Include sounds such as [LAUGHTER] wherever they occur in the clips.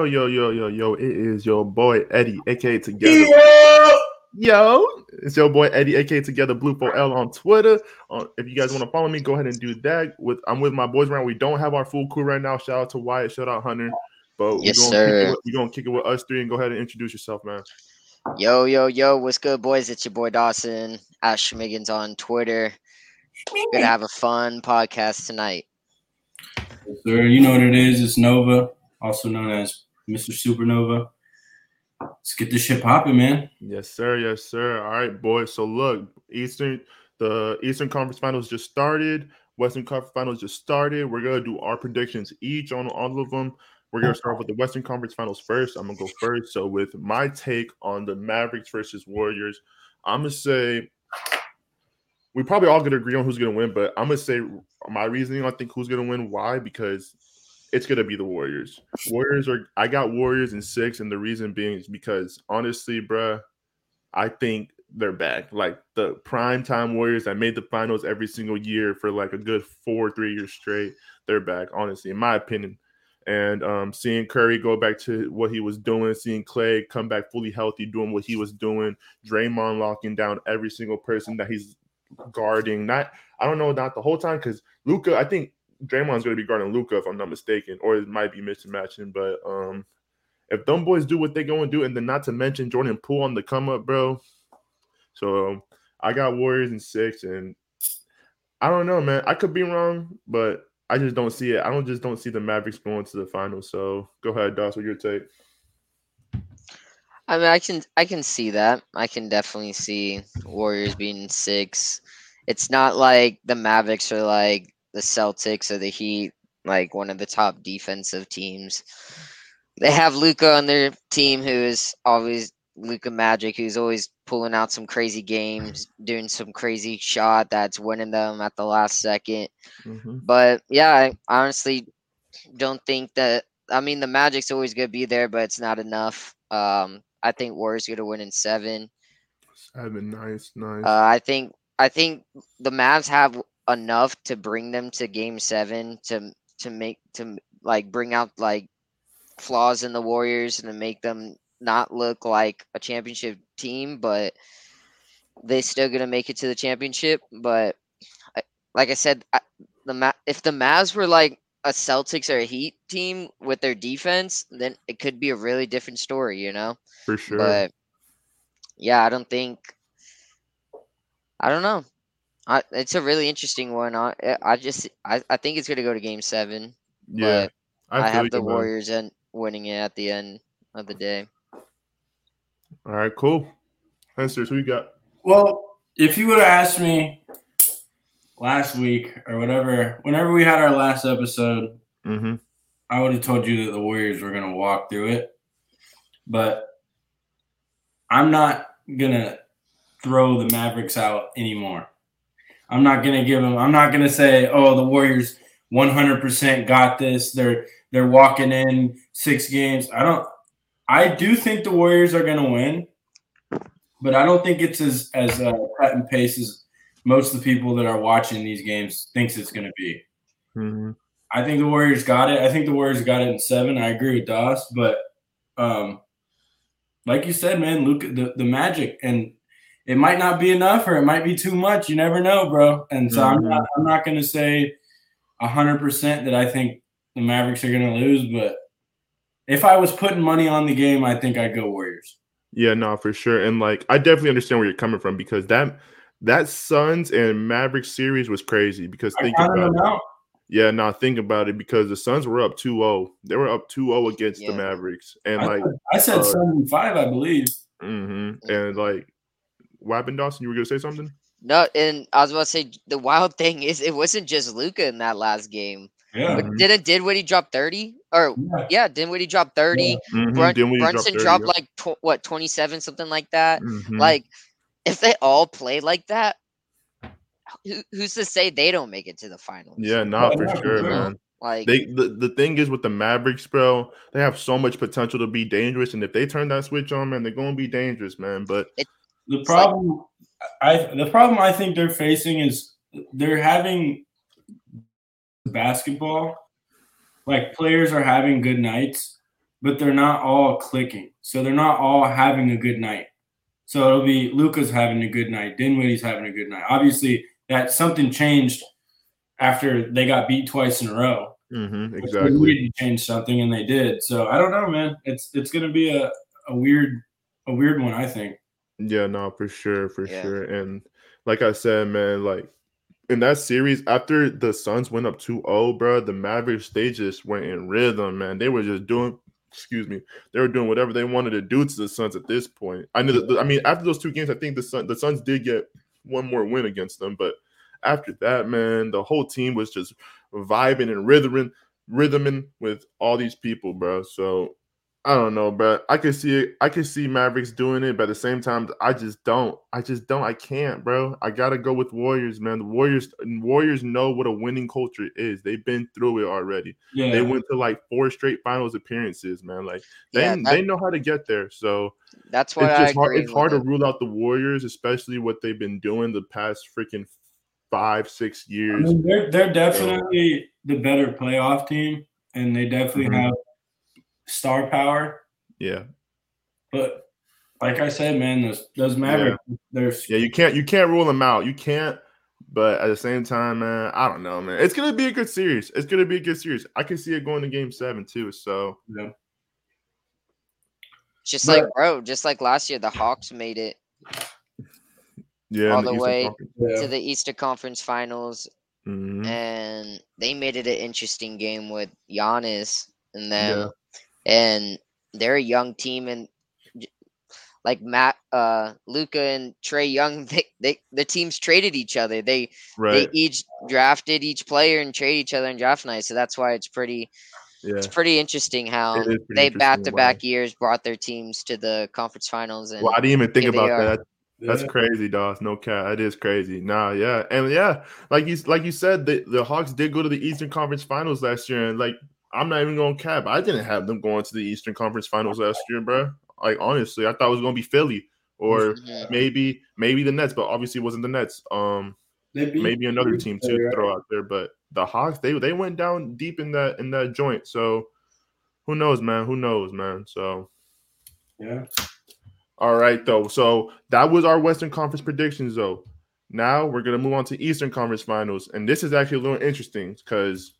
Yo, yo, yo, yo, yo. It is your boy Eddie, aka Together. Yeah. Yo, it's your boy Eddie, aka Together Blue 4L on Twitter. Uh, if you guys want to follow me, go ahead and do that. With I'm with my boys around. We don't have our full crew right now. Shout out to Wyatt, shout out Hunter. But yes, we're sir. We're gonna kick it with us three and go ahead and introduce yourself, man. Yo, yo, yo, what's good, boys? It's your boy Dawson, Ash Schmiggins on Twitter. We're Gonna have a fun podcast tonight. Yes, sir. You know what it is. It's Nova, also known as Mr. Supernova. Let's get this shit popping, man. Yes, sir. Yes, sir. All right, boys. So look, Eastern, the Eastern Conference Finals just started. Western Conference Finals just started. We're gonna do our predictions each on all of them. We're gonna start with the Western Conference Finals first. I'm gonna go first. So with my take on the Mavericks versus Warriors, I'm gonna say we probably all gonna agree on who's gonna win, but I'm gonna say my reasoning. I think who's gonna win. Why? Because it's gonna be the Warriors. Warriors are. I got Warriors in six, and the reason being is because honestly, bruh, I think they're back. Like the prime time Warriors that made the finals every single year for like a good four, three years straight. They're back, honestly, in my opinion. And um, seeing Curry go back to what he was doing, seeing Clay come back fully healthy, doing what he was doing, Draymond locking down every single person that he's guarding. Not, I don't know, not the whole time because Luka. I think Draymond's going to be guarding Luka, if I'm not mistaken, or it might be mismatching. But um, if them boys do what they going to do, and then not to mention Jordan Poole on the come up, bro. So I got Warriors in six, and I don't know, man. I could be wrong, but I just don't see it. I don't just don't see the Mavericks going to the finals. So go ahead, Doss, what your take? I mean, I can I can see that. I can definitely see Warriors being six. It's not like the Mavericks are like the Celtics or the Heat, like one of the top defensive teams. They have Luka on their team, who is always Luka Magic, who's always pulling out some crazy games, doing some crazy shot that's winning them at the last 2nd Mm-hmm. But yeah, I honestly don't think that. I mean, the Magic's always going to be there, but it's not enough. Um, I think Warriors going to win in seven. Seven, nice, nice. Uh, I think I think the Mavs have enough to bring them to Game Seven to to make to like bring out like flaws in the Warriors and to make them not look like a championship team, but they still gonna make it to the championship. But I, like I said, I, the Ma- if the Mavs were like a Celtics or a Heat team with their defense, then it could be a really different story, you know. For sure. But yeah, I don't think. I don't know. I, it's a really interesting one. I I just I, I think it's gonna go to Game Seven. yeah. but I, feel have the man. Warriors and winning it at the end of the day. All right, cool. Hensers, who you got? Well, if you would have asked me last week or whatever, whenever we had our last episode, Mm-hmm. I would have told you that the Warriors were going to walk through it. But I'm not going to throw the Mavericks out anymore. I'm not going to give them, I'm not going to say, oh, the Warriors 100% got this. They're, they're walking in six games. I don't, I do think the Warriors are going to win, but I don't think it's as, as uh, cut and pace as most of the people that are watching these games thinks it's going to be. Mm-hmm. I think the Warriors got it. I think the Warriors got it in seven. I agree with Doss, but um, like you said, man, Luke, the, the magic, and it might not be enough or it might be too much. You never know, bro. And so I'm not, I'm not going to say hundred percent that I think the Mavericks are going to lose, but if I was putting money on the game, I think I'd go Warriors. Yeah, no, for sure. And like I definitely understand where you're coming from because that that Suns and Mavericks series was crazy because I think about them it. out. Yeah, now think about it because the Suns were up 2-0. They were up 2-0 against the Mavericks. And I, like said- I said uh, seven five, I believe. hmm and like what happened, Dawson? You were gonna say something? No, and I was about to say the wild [LAUGHS] thing is it wasn't just Luka in that last game. Yeah. But didn't did when he dropped thirty or Yeah. yeah, didn't when he dropped thirty? Mhm, Brun- then we Brunson 30, dropped yep. like tw- what twenty seven something like that. Mhm. Like if they all play like that, who, who's to say they don't make it to the finals? yeah, not for Yeah, sure, sure. man. like They the, the thing is with the Mavericks, bro, they have so much potential to be dangerous, and if they turn that switch on, man, they're gonna be dangerous, man. But The problem, I the problem I think they're facing is they're having basketball. Like players are having good nights, but they're not all clicking. So they're not all having a good night. So it'll be Luka's having a good night, Dinwiddie's having a good night. Obviously, that something changed after they got beat twice in a row. Mm-hmm, They exactly. needed to change something, and they did. So I don't know, man. It's it's gonna be a, a weird a weird one, I think. Yeah, no, for sure, for Yeah. sure. And like I said, man, like in that series, after the Suns went up 2-0, bro, the Mavericks they just went in rhythm, man. They were just doing excuse me, they were doing whatever they wanted to do to the Suns at this point. I know that I mean after those two games, I think the Sun the Suns did get one more win against them, but after that, man, the whole team was just vibing and rhythming, rhythming with all these people, bro. So I don't know, bro. I can see it. I can see Mavericks doing it, but at the same time, I just don't. I just don't. I can't, bro. I gotta go with Warriors, man. The Warriors, Warriors know what a winning culture is. They've been through it already. Yeah. They went to like four straight finals appearances, man. Like they Yeah, they know how to get there. So That's why it's I just hard. It's hard to rule out the Warriors, especially what they've been doing the past freaking five, six I years. mean, they're they're definitely the better playoff team, and they definitely Mhm. have star power. Yeah, But like I said, man, those those Mavericks, they're yeah. You can't you can't rule them out. You can't. But at the same time, man, I don't know, man. It's gonna be a good series. It's gonna be a good series. I can see it going to Game Seven too. So yeah. Just But- like bro, just like last year, the Hawks made it yeah, All in the way Conference. yeah. to the Eastern Conference Finals, Mhm. and they made it an interesting game with Giannis and them, and they're a young team, and like Matt, uh, Luka and Trae Young, [LAUGHS] they, they the teams traded each other. They Right. they each drafted each player and trade each other in draft night, so that's why it's pretty Yeah. it's pretty interesting how pretty they back to back years brought their teams to the conference finals and Well, I didn't even think about that. That's Yeah. crazy, dog. No cat. That is crazy. Nah, yeah, and yeah, like you like you said, the, the Hawks did go to the Eastern Conference Finals last year, and like I'm not even going to cap. I didn't have them going to the Eastern Conference Finals last year, bro. Like honestly, I thought it was going to be Philly or Mhm. maybe maybe the Nets, but obviously it wasn't the Nets. Um, They beat- maybe another team to Right. throw out there, but the Hawks they they went down deep in that in that joint. So who knows, man? Who knows, man? So. Yeah. All right, though. So that was our Western Conference predictions, though. Now we're gonna move on to Eastern Conference Finals, and this is actually a little interesting because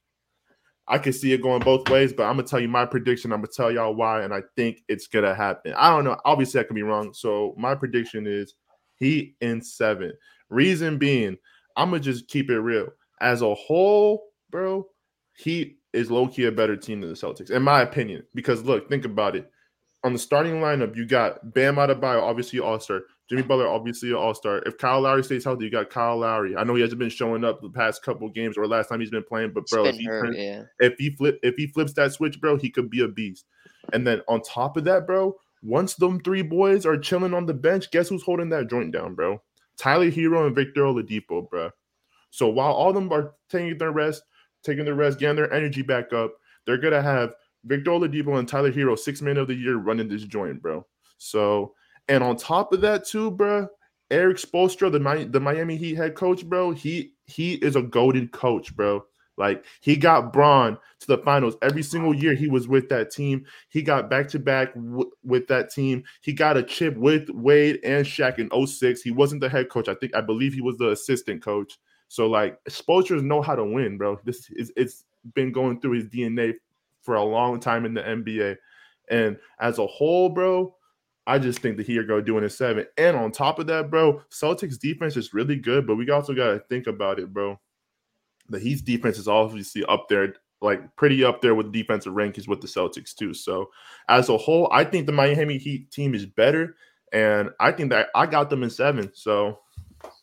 I can see it going both ways. But I'm gonna tell you my prediction. I'm gonna tell y'all why, and I think it's gonna happen. I don't know. Obviously, I can be wrong. So my prediction is Heat in seven. Reason being, I'm gonna just keep it real. As a whole, bro, Heat is low key a better team than the Celtics, in my opinion. Because look, think about it on the starting lineup, you got Bam Adebayo, obviously an all-star. Jimmy Butler, obviously an all-star. If Kyle Lowry stays healthy, you got Kyle Lowry. I know he hasn't been showing up the past couple games or last time he's been playing, but bro, if he, hurt, turns- yeah. if he flip if he flips that switch, bro, he could be a beast. And then on top of that, bro, once them three boys are chilling on the bench, guess who's holding that joint down, bro? Tyler Herro and Victor Oladipo, bro. So while all of them are taking their rest, taking their rest, getting their energy back up, they're gonna have Victor Oladipo and Tyler Herro, six man of the year, running this joint, bro. So, and on top of that, too, bro, Erik Spoelstra, the Mi- the Miami Heat head coach, bro, he he is a golden coach, bro. Like he got Braun to the finals every single year he was with that team. He got back to back with that team. He got a chip with Wade and Shaq in 06. He wasn't the head coach. I think I believe he was the assistant coach. So like Spoelstra know how to win, bro. This is it's been going through his DNA for a long time in the NBA. And as a whole, bro, I just think the Heat are going to do it in seven. And on top of that, bro, Celtics defense is really good, but we also got to think about it, bro. The Heat's defense is obviously up there, like pretty up there with defensive rankings with the Celtics too. So as a whole, I think the Miami Heat team is better, and I think that I got them in seven. So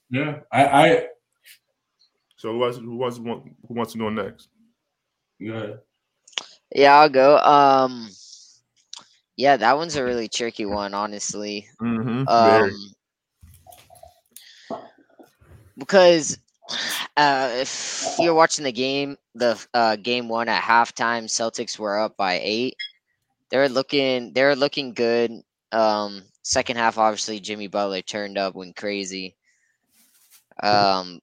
Yeah. I, I so who wants who wants who wants to go next? good. Yeah, I'll go. Um, yeah, that one's a really tricky one, honestly. Mm-hmm. Um, because [SIGHS] uh, if you're watching the game, the uh, game one at halftime, Celtics were up by eight. They're looking, they're looking good. Um, second half, obviously, Jimmy Butler turned up, went crazy. Um,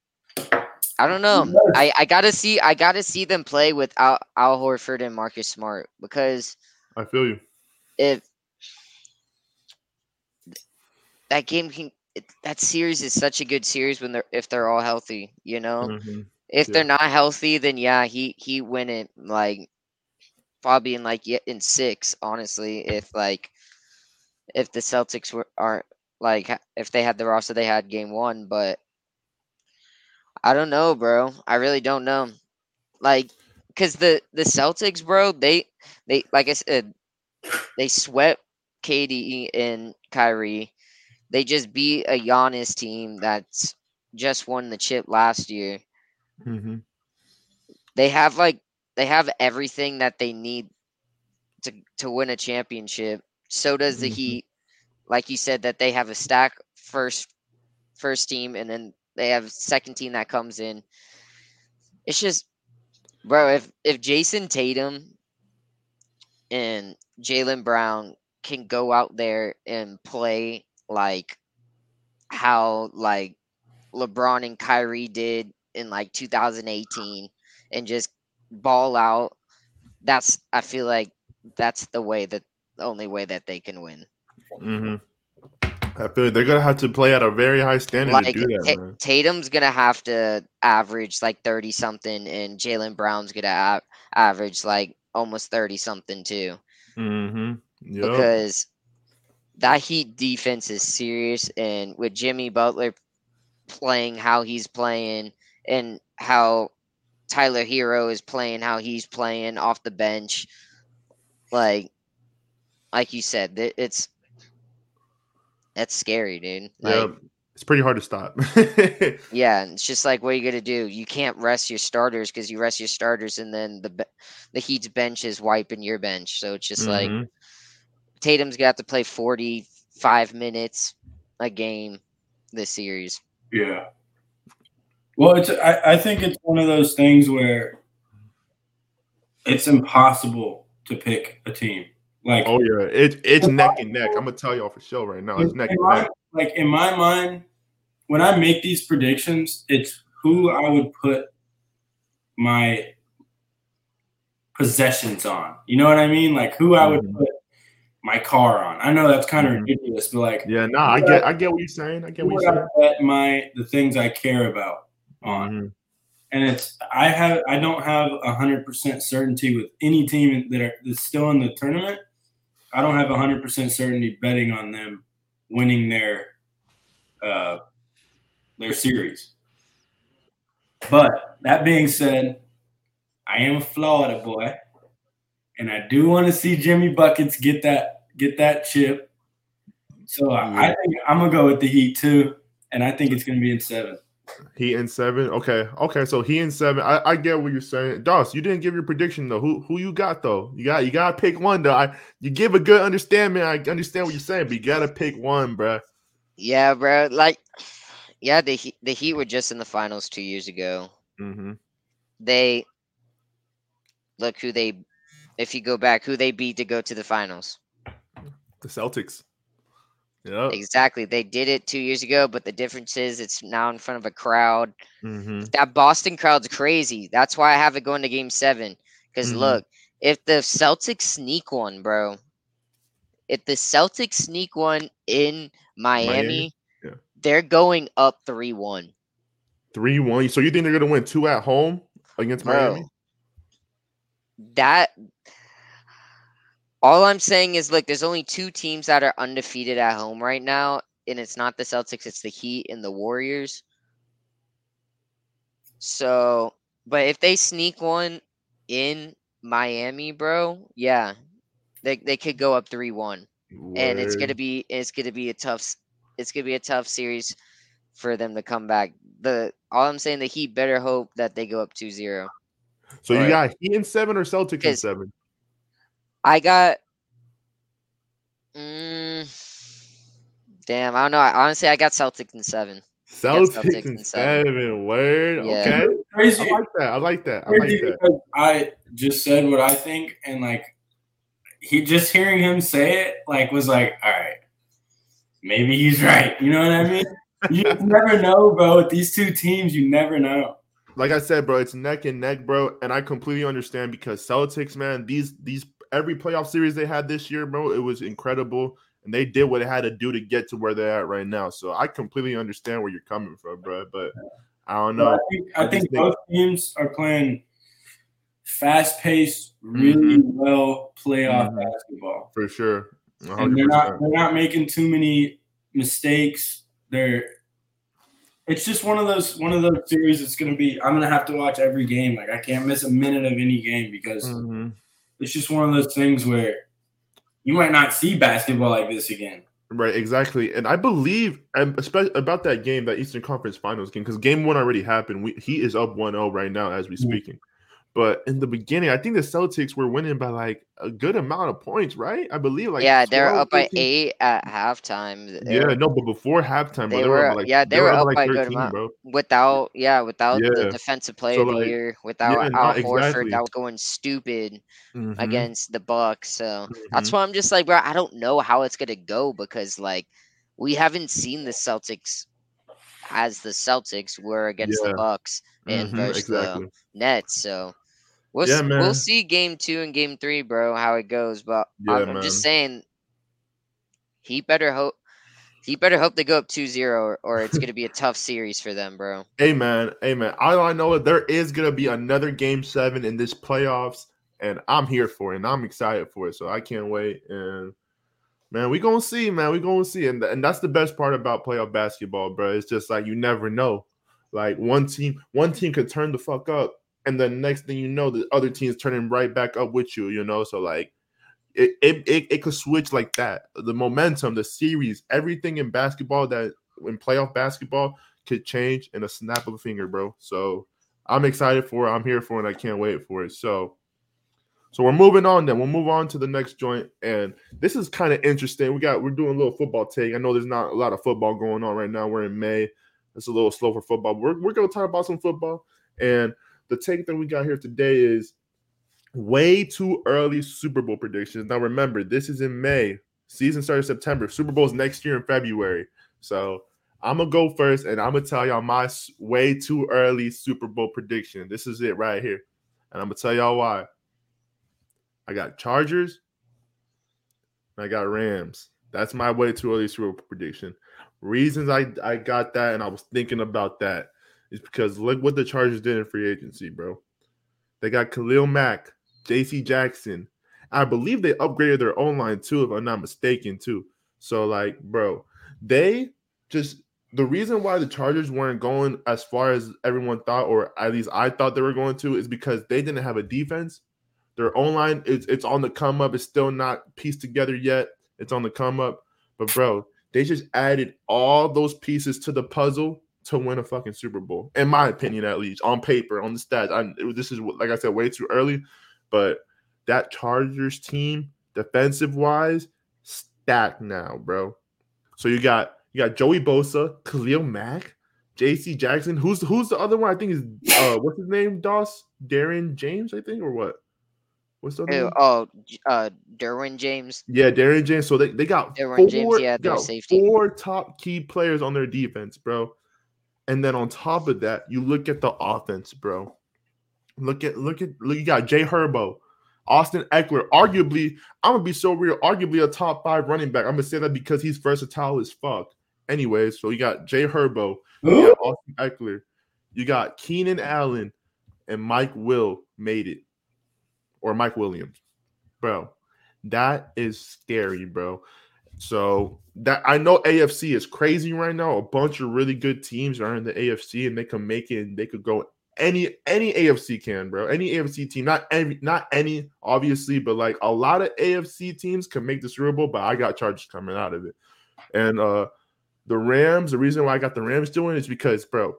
I don't know. I, I gotta see, I gotta see them play without Al Horford and Marcus Smart because I feel you. If that game can it, that series is such a good series when they're if they're all healthy, you know. Mhm. If Yeah. they're not healthy, then yeah, he he win it like probably in like ye- in six. Honestly, if like if the Celtics were aren't like if they had the roster they had game one, but I don't know, bro. I really don't know. Like, cause the the Celtics, bro, they they like I said, they swept KD and Kyrie. They just beat a Giannis team that's just won the chip last year. Mhm. They have like they have everything that they need to to win a championship. So does the Mhm. Heat. Like you said, that they have a stack first first team, and then they have second team that comes in. It's just, bro. If if Jayson Tatum and Jaylen Brown can go out there and play like how like LeBron and Kyrie did in like 2018 and just ball out, that's I feel like that's the way that the only way that they can win. Mhm. I feel like they're gonna have to play at a very high standard Like to do that, man. Tatum's gonna have to average like 30 something, and Jaylen Brown's gonna a- average like almost 30 something too. Mm-hmm. Yep. because that Heat defense is serious, and with Jimmy Butler playing how he's playing, and how Tyler Herro is playing how he's playing off the bench, like like you said, it's that's scary, dude. Like, Yep. It's pretty hard to stop. [LAUGHS] Yeah, and it's just like what are you gonna do? You can't rest your starters because you rest your starters, and then the the Heat's bench is wiping your bench. So it's just like Mhm. Tatum's got to play forty five minutes a game this series. Yeah. Well, it's I, I think it's one of those things where it's impossible to pick a team. Like Oh yeah, it, it's neck and neck. I'm gonna tell y'all for sure right now. It's neck and my, neck. Like in my mind, when I make these predictions, it's who I would put my possessions on. You know what I mean? Like who I would Mhm. put my car on. I know that's kind of Mhm. ridiculous, but like Yeah, nah, I get, I get what you're saying. I get what you're I saying. bet my the things I care about on? Mhm. and it's I have I don't have a hundred percent certainty with any team that are that's still in the tournament. I don't have a hundred percent certainty betting on them winning their uh, their series. But that being said, I am a Florida boy, and I do want to see Jimmy buckets get that get that chip. So I, I think I'm gonna go with the Heat too, and I think it's gonna be in seven. He and seven. Okay, okay. So he and seven. I, I get what you're saying. Doss, you didn't give your prediction though. Who who you got though? You got you gotta pick one though. I you give a good understanding. I understand what you're saying, but you gotta pick one, bro. Yeah, bro. Like, yeah, the Heat, the Heat were just in the finals two years ago. Mm-hmm. They look who they. If you go back, who they beat to go to the finals. The Celtics. Yeah. Exactly. They did it two years ago, but the difference is it's now in front of a crowd. Mm-hmm. That Boston crowd's crazy. That's why I have it going to game seven. Because Mhm. look, if the Celtics sneak one, bro, if the Celtics sneak one in Miami, Miami? Yeah. they're going up 3 1. Three one. So you think they're gonna win two at home against Bro, Miami? that. All I'm saying is, look, there's only two teams that are undefeated at home right now, and it's not the Celtics, it's the Heat and the Warriors. So, but if they sneak one in Miami, bro, yeah, they they could go up three one, and it's gonna be it's gonna be a tough it's gonna be a tough series for them to come back. The all I'm saying, the Heat better hope that they go up 2-0. So you got he in seven or Celtics in seven? I got. Mm, damn, I don't know. I, honestly, I got Celtics in seven. Celtics, Celtics in in seven. seven. Word. Yeah. Okay. Crazy, I like that. I like that. I like that. I just said what I think, and like he just hearing him say it, like was like, all right, maybe he's right. You know what I mean? you [LAUGHS] never know, bro. With these two teams, you never know. like I said, bro, it's neck and neck, bro, and I completely understand because Celtics, man, these these every playoff series they had this year, bro. It was incredible, and they did what they had to do to get to where they're at right now. So I completely understand where you're coming from, bro. But I don't know. But I think, I I think just think- both teams are playing fast paced, really well playoff Mhm. basketball. for sure. And they're not they're not making too many mistakes. They're it's just one of those one of those series that's gonna be I'm gonna have to watch every game. Like I can't miss a minute of any game because Mhm. It's just one of those things where you might not see basketball like this again. Right, exactly. And I believe and especially about that game, that Eastern Conference Finals game, because game one already happened. We, he is up 1-0 right now as we Mhm. speaking. But in the beginning, I think the Celtics were winning by like a good amount of points, right? I believe like yeah, they're 12, up by eight at halftime. They Yeah, were- no, but before halftime, bro, they they, were, were- like yeah, they were up by by a good amount. bro. without yeah, without Yeah. the defensive player So, of the like, year, without yeah, Al Horford exactly. that was going stupid Mhm, against the Bucks. So that's mhm. why I'm just like, bro, I don't know how it's gonna go because like we haven't seen the Celtics as the Celtics were against Yeah. the Bucks and Mhm, versus exactly. the Nets. So we'll Yeah, man. we'll see game two and game three, bro, how it goes. But Yeah, I'm, I'm just saying he better hope he better hope they go up 2-0 or, or it's gonna be a tough series for them, bro. Hey man, hey man. All I know is there is gonna be another game seven in this playoffs, and I'm here for it, and I'm excited for it. So I can't wait. And man, we gonna see, man. We gonna see, and and that's the best part about playoff basketball, bro. It's just like you never know. Like one team, one team could turn the fuck up, and the next thing you know, the other team's turning right back up with you. You know, so like. It, it, it, it could switch like that. The momentum, the series, everything in basketball that in playoff basketball could change in a snap of a finger, bro. So I'm excited for it. I'm here for it. I can't wait for it. So, so we're moving on. Then we'll move on to the next joint, and this is kind of interesting. We got we're doing a little football take. I know there's not a lot of football going on right now. We're in May. It's a little slow for football. We're we're gonna talk about some football, and the take that we got here today is way too early Super Bowl predictions. Now remember, this is in May. Season starts September. Super Bowl's next year in February. So I'm gonna go first, and I'm gonna tell y'all my way too early Super Bowl prediction. This is it right here, and I'm gonna tell y'all why. I got Chargers, and I got Rams. That's my way too early Super Bowl prediction. Reasons I I got that, and I was thinking about that is because look what the Chargers did in free agency, bro. They got Khalil Mack, J.C. Jackson. I believe they upgraded their own line too, if I'm not mistaken, too. So, like, bro, they just the reason why the Chargers weren't going as far as everyone thought, or at least I thought they were going to, is because they didn't have a defense. Their own line it's it's on the come up. It's still not pieced together yet. It's on the come up. But bro, they just added all those pieces to the puzzle to win a fucking Super Bowl, in my opinion, at least on paper, on the stats. I, this is like I said, way too early, but that Chargers team, defensive wise, stacked now, bro. So you got you got Joey Bosa, Khalil Mack, J.C. Jackson. Who's who's the other one? I think is uh [LAUGHS] what's his name? Doss Darren James, I think, or what? What's the other Ew, oh, uh, Derwin James. Yeah, Darren James. So they, they got Derwin four, James, yeah, their got safety. four top key players on their defense, bro. And then on top of that, you look at the offense, bro. Look at look at look. You got Jay Herbo, Austin Ekeler. Arguably, I'm gonna be so real. Arguably a top five running back. I'm gonna say that because he's versatile as fuck. Anyways, so you got Jay Herbo, you got Austin Ekeler, you got Keenan Allen, and Mike Will made it, or Mike Williams, bro. That is scary, bro. So that I know AFC is crazy right now. A bunch of really good teams are in the AFC, and they can make it. And they could go any any AFC can, bro. Any AFC team, not any, not any, obviously, but like a lot of AFC teams can make the Super Bowl. But I got Chargers coming out of it, and uh the Rams. The reason why I got the Rams doing is because, bro,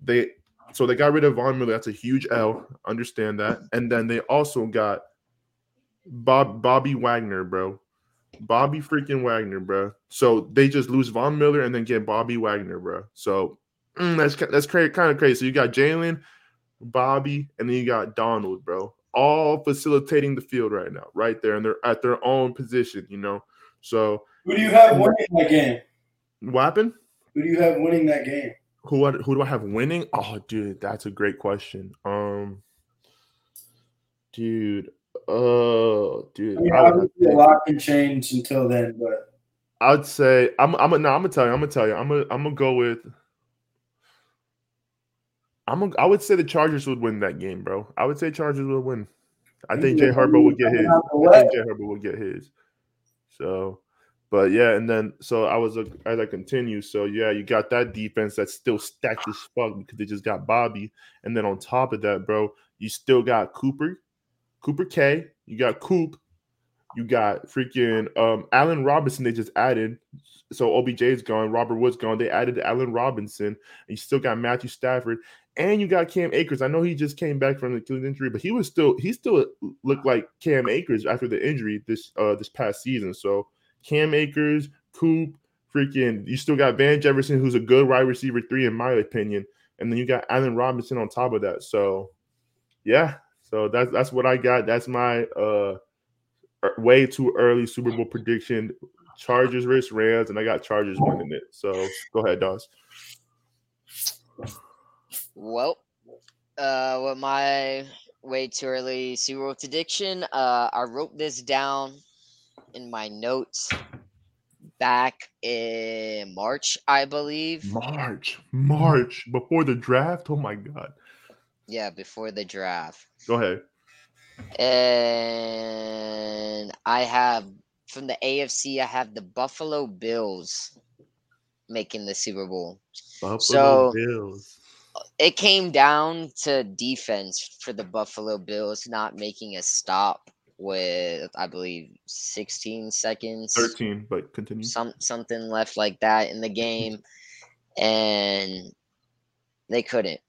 they so they got rid of Von Miller. That's a huge L. Understand that, and then they also got Bob Bobby Wagner, bro. Bobby freaking Wagner, bro. So they just lose Von Miller and then get Bobby Wagner, bro. So mm, that's that's cra- kind of crazy. So you got Jalen, Bobby, and then you got Donald, bro. All facilitating the field right now, right there, and they're at their own position, you know. So Who do you have winning that game? what happened? Who do you have winning that game? Who who do I have winning? Oh, dude, that's a great question. Um, dude, Oh, dude. I mean, I would, obviously, a lot can change until then, but I'd say I'm. I'm. No, I'm gonna tell you. I'm gonna tell you. I'm gonna. I'm gonna go with. I'm. Gonna, I would say the Chargers would win that game, bro. I would say Chargers would win. I think Jay Herbo would get his. I think Jay Herbo would get his. So, but yeah, and then so I was as I continue. So yeah, you got that defense that's still stacked as fuck because they just got Bobby, and then on top of that, bro, you still got Cooper, Cooper K. You got Coop. You got freaking um Allen Robinson. They just added. So OBJ is gone. Robert Woods gone. They added Allen Robinson. And you still got Matthew Stafford, and you got Cam Akers. I know he just came back from the Achilles injury, but he was still he still looked like Cam Akers after the injury this uh this past season. So Cam Akers, Coop, freaking you still got Van Jefferson, who's a good wide receiver three in my opinion, and then you got Allen Robinson on top of that. So yeah, so that's that's what I got. That's my uh way too early Super Bowl prediction. Chargers versus Rams, and I got Chargers winning it. So go ahead, Dawes. Well, uh, with my way too early Super Bowl prediction, uh, I wrote this down in my notes back in March, I believe. March, March before the draft. Oh my god. Yeah, before the draft. Go ahead. And I have from the AFC, I have the Buffalo Bills making the Super Bowl. Buffalo So- Bills. It came down to defense for the Buffalo Bills not making a stop with, I believe, 16 seconds. 13, but continue. some something left like that in the game, and they couldn't.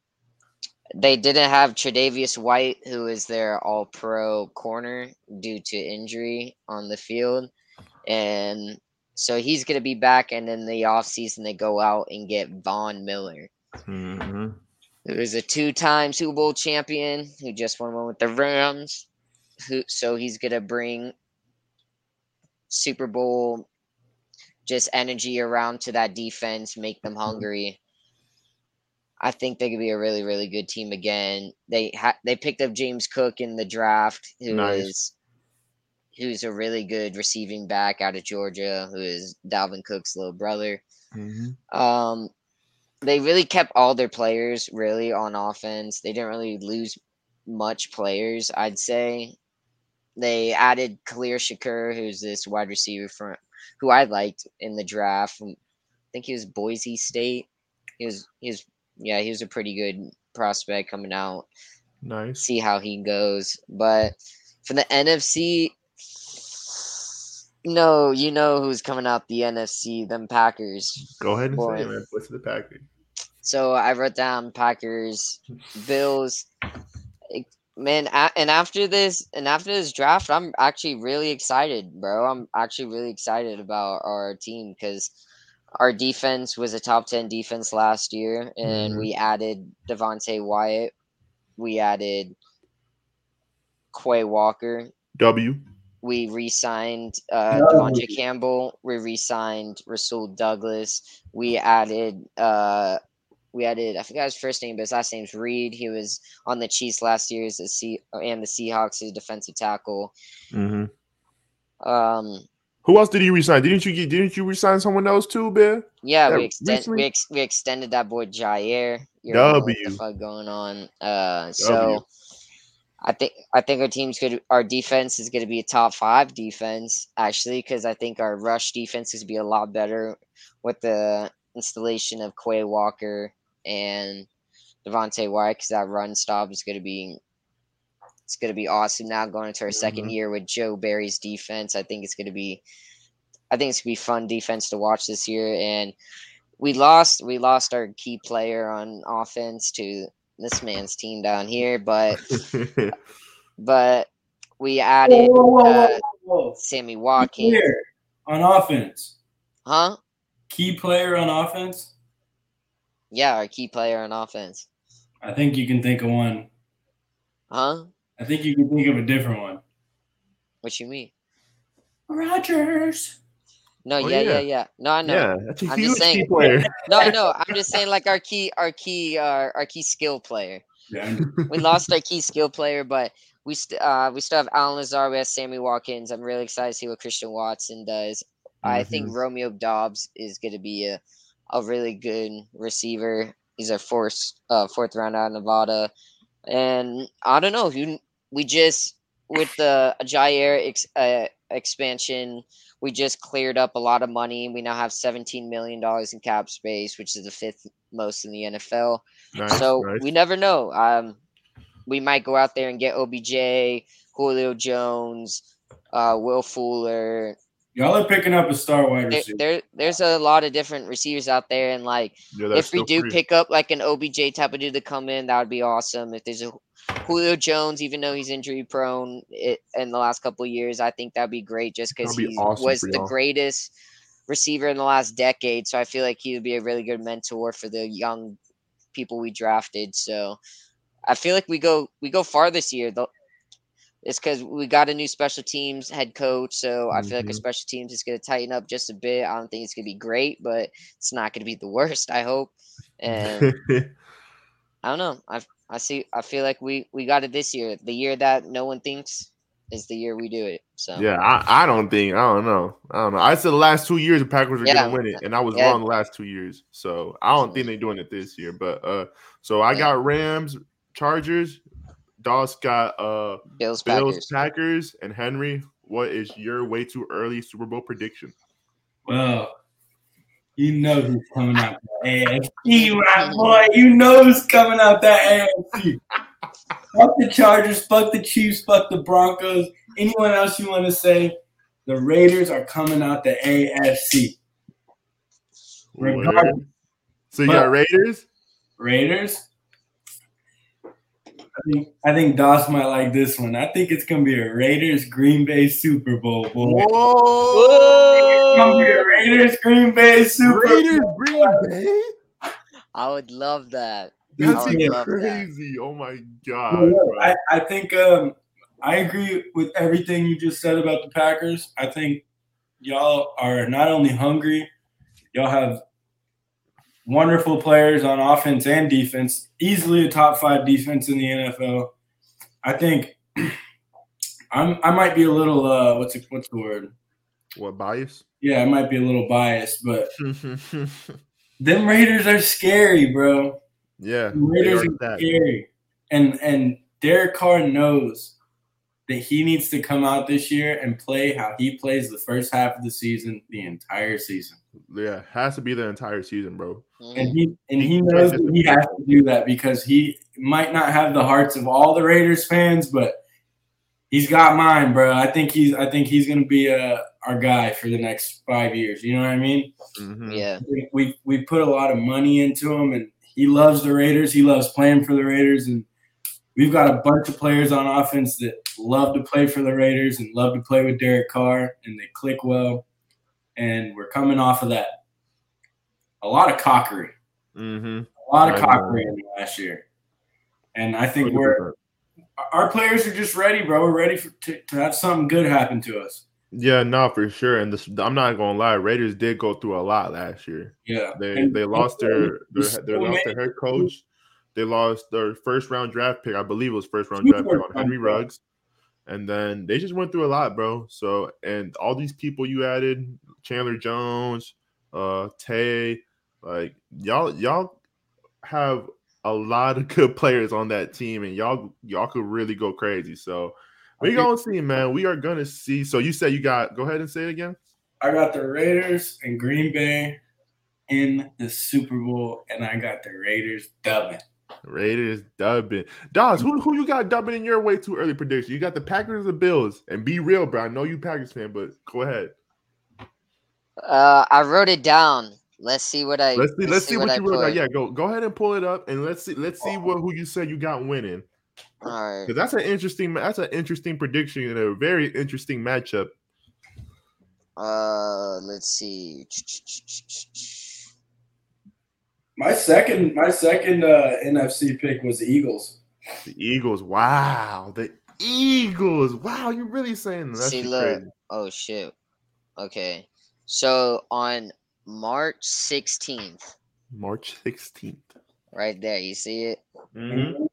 They didn't have Tre'Davious White, who is their All-Pro corner due to injury on the field, and so he's going to be back. And in the offseason, they go out and get Von Miller, Mhm. who is a two-time Super Bowl champion who just won one with the Rams. Who so he's going to bring Super Bowl just energy around to that defense, make them hungry. I think they could be a really, really good team again. They ha- they picked up James Cook in the draft, who is Nice. who's a really good receiving back out of Georgia, who is Dalvin Cook's little brother. Mhm. Um, they really kept all their players really on offense. They didn't really lose much players, I'd say. They added Khalil Shakir, who's this wide receiver from who I liked in the draft. From, I think he was Boise State. He was he was yeah, he was a pretty good prospect coming out Nice. see how he goes. But for the NFC, no, you know who's coming out the NFC, them Packers. Go ahead and Boy. say it, man. What's the Packers? So I wrote down Packers, [LAUGHS] Bills. Man, and after this, and after this draft, I'm actually really excited, bro. I'm actually really excited about our team because our defense was a top ten defense last year, and Mhm. we added Devonte Wyatt, we added Quay Walker, W. we re-signed uh, No. Devontae Campbell. We re-signed Rasul Douglas. We added uh, we added I forgot his first name, but his last name's Reed. He was on the Chiefs last year as a C and the Seahawks as defensive tackle. Mhm. Um, Who else did he resign? Didn't you get? Didn't you resign someone else too, Ben? yeah, Yeah, we extend we, ex- we extended that boy Jaire. You already know what W. the fuck going on? Uh, so. I think I think our team's good. Our defense is going to be a top five defense actually, because I think our rush defense is going to be a lot better with the installation of Quay Walker and Devontae White. Because that run stop is going to be it's going to be awesome. Now going into our second Mhm. year with Joe Barry's defense, I think it's going to be I think it's going to be fun defense to watch this year. And we lost we lost our key player on offense to this man's team down here, but [LAUGHS] but we added Whoa, whoa, whoa, uh, whoa, whoa. Sammy Key Watkins, player on offense. huh? Key player on offense. Yeah, our key player on offense, I think you can think of one. huh? I think you can think of a different one. What you mean? Rodgers. No, Oh, yeah, yeah, yeah. yeah. No, I know. Yeah, that's a I'm huge just saying- key player. [LAUGHS] No, no. I'm just saying, like our key, our key, uh, our key skill player. Yeah. [LAUGHS] We lost our key skill player, but we st- uh, we still have Allen Lazard, we have Sammy Watkins. I'm really excited to see what Christian Watson does. I think Romeo Doubs is going to be a, a really good receiver. He's our fourth uh, fourth round out of Nevada, and I don't know. You we just with the Jaire ex, uh, expansion, we just cleared up a lot of money. We now have 17 million dollars in cap space, which is the fifth most in the NFL. Nice, so nice. we never know. Um, we might go out there and get OBJ, Julio Jones, uh, Will Fuller. Y'all are picking up a star wide There, receiver. there, there's a lot of different receivers out there, and like Yeah, if we do free. pick up like an OBJ type of dude to come in, that would be awesome. If there's a Julio Jones, even though he's injury prone it, in the last couple of years, I think that'd be great just because be he awesome was the greatest receiver in the last decade. So I feel like he would be a really good mentor for the young people we drafted. So I feel like we go we go far this year. Though it's because we got a new special teams head coach, so I feel like a Mhm. special teams is going to tighten up just a bit. I don't think it's going to be great, but it's not going to be the worst. I hope, and [LAUGHS] I don't know. I I see. I feel like we we got it this year. The year that no one thinks is the year we do it. So yeah, I, I don't think I don't know. I don't know. I said the last two years the Packers are Yeah. gonna win it, and I was Yeah. wrong the last two years. So I don't think they're doing it this year. But uh, so I Yeah. got Rams, Chargers. Doss got uh Bills Bills, Packers. Packers, and Henry. What is your way too early Super Bowl prediction? Well, you know who's coming out the AFC, my boy. You know who's coming out that AFC. fuck the Chargers, fuck the Chiefs, fuck the Broncos. Anyone else you want to say? The Raiders are coming out the AFC. Regardless. So you got Raiders. Raiders. I think I think Doss might like this one. I think it's gonna be a Raiders Green Bay Super Bowl, boy. It's gonna be a Raiders Green Bay Super Raiders, Bowl. Green Bay. I would love that. That's I would Yeah. love that. crazy. Oh my god. Well, bro. I, I think um, I agree with everything you just said about the Packers. I think y'all are not only hungry, y'all have wonderful players on offense and defense. Easily a top five defense in the NFL. I think [CLEARS THROAT] I'm I might be a little uh what's it, what's the word? What bias? Yeah, I might be a little biased, but [LAUGHS] them Raiders are scary, bro. yeah. The Raiders are that. scary. And and Derek Carr knows that he needs to come out this year and play how he plays the first half of the season, the entire season. Yeah, has to be the entire season, bro. And he and he knows that he has to do that because he might not have the hearts of all the Raiders fans, but he's got mine, bro. I think he's I think he's gonna be uh, our guy for the next five years. You know what I mean? Mhm. Yeah. we, we we put a lot of money into him and he loves the Raiders. He loves playing for the Raiders and we've got a bunch of players on offense that love to play for the Raiders and love to play with Derek Carr and they click well. And we're coming off of that. A lot of cockery. Mhm. A lot of I cockery in last year. And I think we're our players are just ready, bro. We're ready for, to, to have something good happen to us. Yeah, no, for sure. And this, I'm not gonna lie, Raiders did go through a lot last year. Yeah. They And- they lost their their, they lost their head coach. They lost their first round draft pick. I believe it was first round draft pick on Henry. Ruggs. And then they just went through a lot, bro. So and all these people you added, Chandler Jones, uh Tay, like y'all y'all have a lot of [LAUGHS] good players on that team, and y'all y'all could really go crazy. So we I think- gonna see, man. We are gonna see. So you said you got go ahead and say it again. I got the Raiders and Green Bay in the Super Bowl, and I got the Raiders dubbing. Raiders dubbing. Dawes, who who you got dubbing in your way too early prediction? You got the Packers or the Bills? And be real, bro. I know you Packers fan, but go ahead. Uh, I wrote it down. Let's see what I. Let's see. Let's see what I you wrote. put. down. Yeah, go go ahead and pull it up, and let's see. Let's see what who you said you got winning. All right. Because that's an interesting. That's an interesting prediction and a very interesting matchup. Uh, let's see. My second, my second uh, NFC pick was the Eagles. The Eagles. Wow. The Eagles. Wow. You're really saying that. That's See, look. crazy. Oh shit. Okay. So on March 16th, March 16th. right there, you see it? Mhm.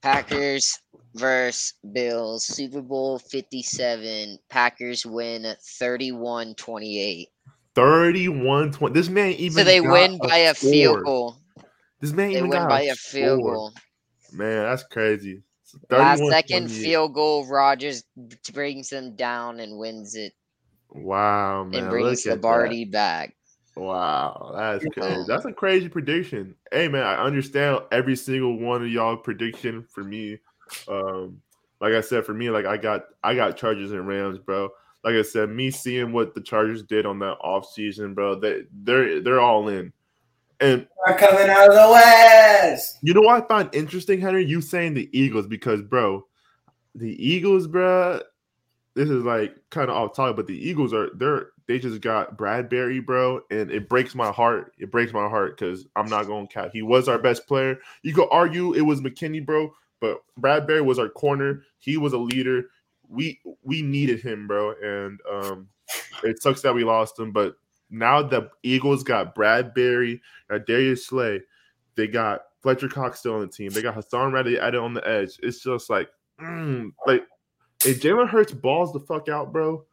Packers versus Bills, Super Bowl 57. Packers win 31 28. 31 20. This man even So they got win by a field goal. This man They even win got by a field score. goal. Man, that's crazy. Last 31, second 28. field goal, Rodgers brings them down and wins it Wow, man. and brings look at Lombardi back. Wow, that's crazy. That's a crazy prediction. Hey, man, I understand every single one of y'all prediction for me. Um, like I said, for me, like I got I got Chargers and Rams, bro. Like I said, me seeing what the Chargers did on that offseason, bro, they they're they're all in. And Are coming out of the West. You know what I find interesting, Henry? You saying the Eagles because, bro, the Eagles, bro. This is like kind of off topic, but the Eagles are they're they just got Bradberry, bro, and it breaks my heart. It breaks my heart because I'm not going to count. He was our best player. You could argue it was McKinney, bro, but Bradberry was our corner. He was a leader. We we needed him, bro, and um, it sucks that we lost him. But now the Eagles got Bradberry, got Darius Slay, they got Fletcher Cox still on the team. They got Hassan Reddy added on the edge. It's just like, mm, like if Jalen Hurts balls the fuck out, bro.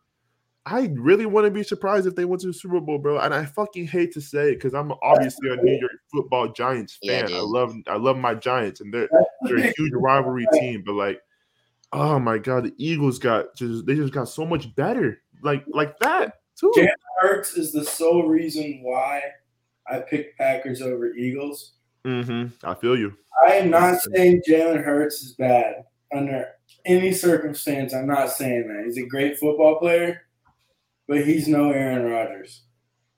I really wouldn't be surprised if they went to the Super Bowl, bro. And I fucking hate to say it because I'm obviously a New York Football Giants Yeah, fan. I love, I love my Giants, and they're they're a huge [LAUGHS] rivalry team. But like, oh my god, the Eagles got just they just got so much better, like like that too. Jalen Hurts is the sole reason why I picked Packers over Eagles. Mm-hmm. I feel you. I am not saying Jalen Hurts is bad under any circumstance. I'm not saying that. He's a great football player, but he's no Aaron Rodgers.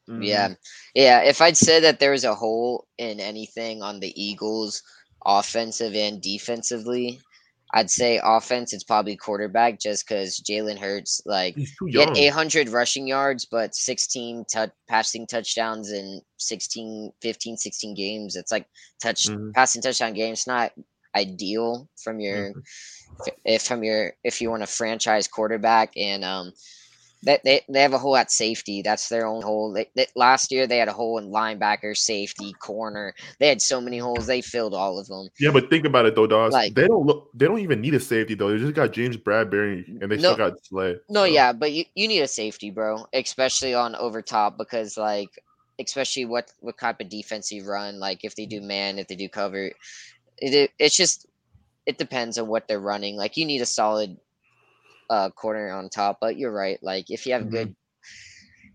Mhm. Yeah. Yeah. If I'd said that there was a hole in anything on the Eagles offensive and defensively, I'd say offense, it's probably quarterback just because Jalen Hurts, like, he's too he had 800 rushing yards, but 16 tou- passing touchdowns in 16, 15, 16 games. It's like touch Mhm. passing touchdown games. Not ideal from your Mm-hmm. if from your if you want a franchise quarterback and um they, they, they have a hole at safety. That's their own hole. They, they, last year they had a hole in linebacker, safety, corner. They had so many holes. They filled all of them. Yeah, but think about it though, Dawes. Like- they don't look. They don't even need a safety though. They just got James Bradberry, and they No. still got Slay. No, so. yeah, but you, you need a safety, bro, especially on over top because like especially what what type of defense you run, like if they do man, if they do cover, it, it it's just it depends on what they're running. Like you need a solid uh corner on top, but you're right. Like if you have Mhm. good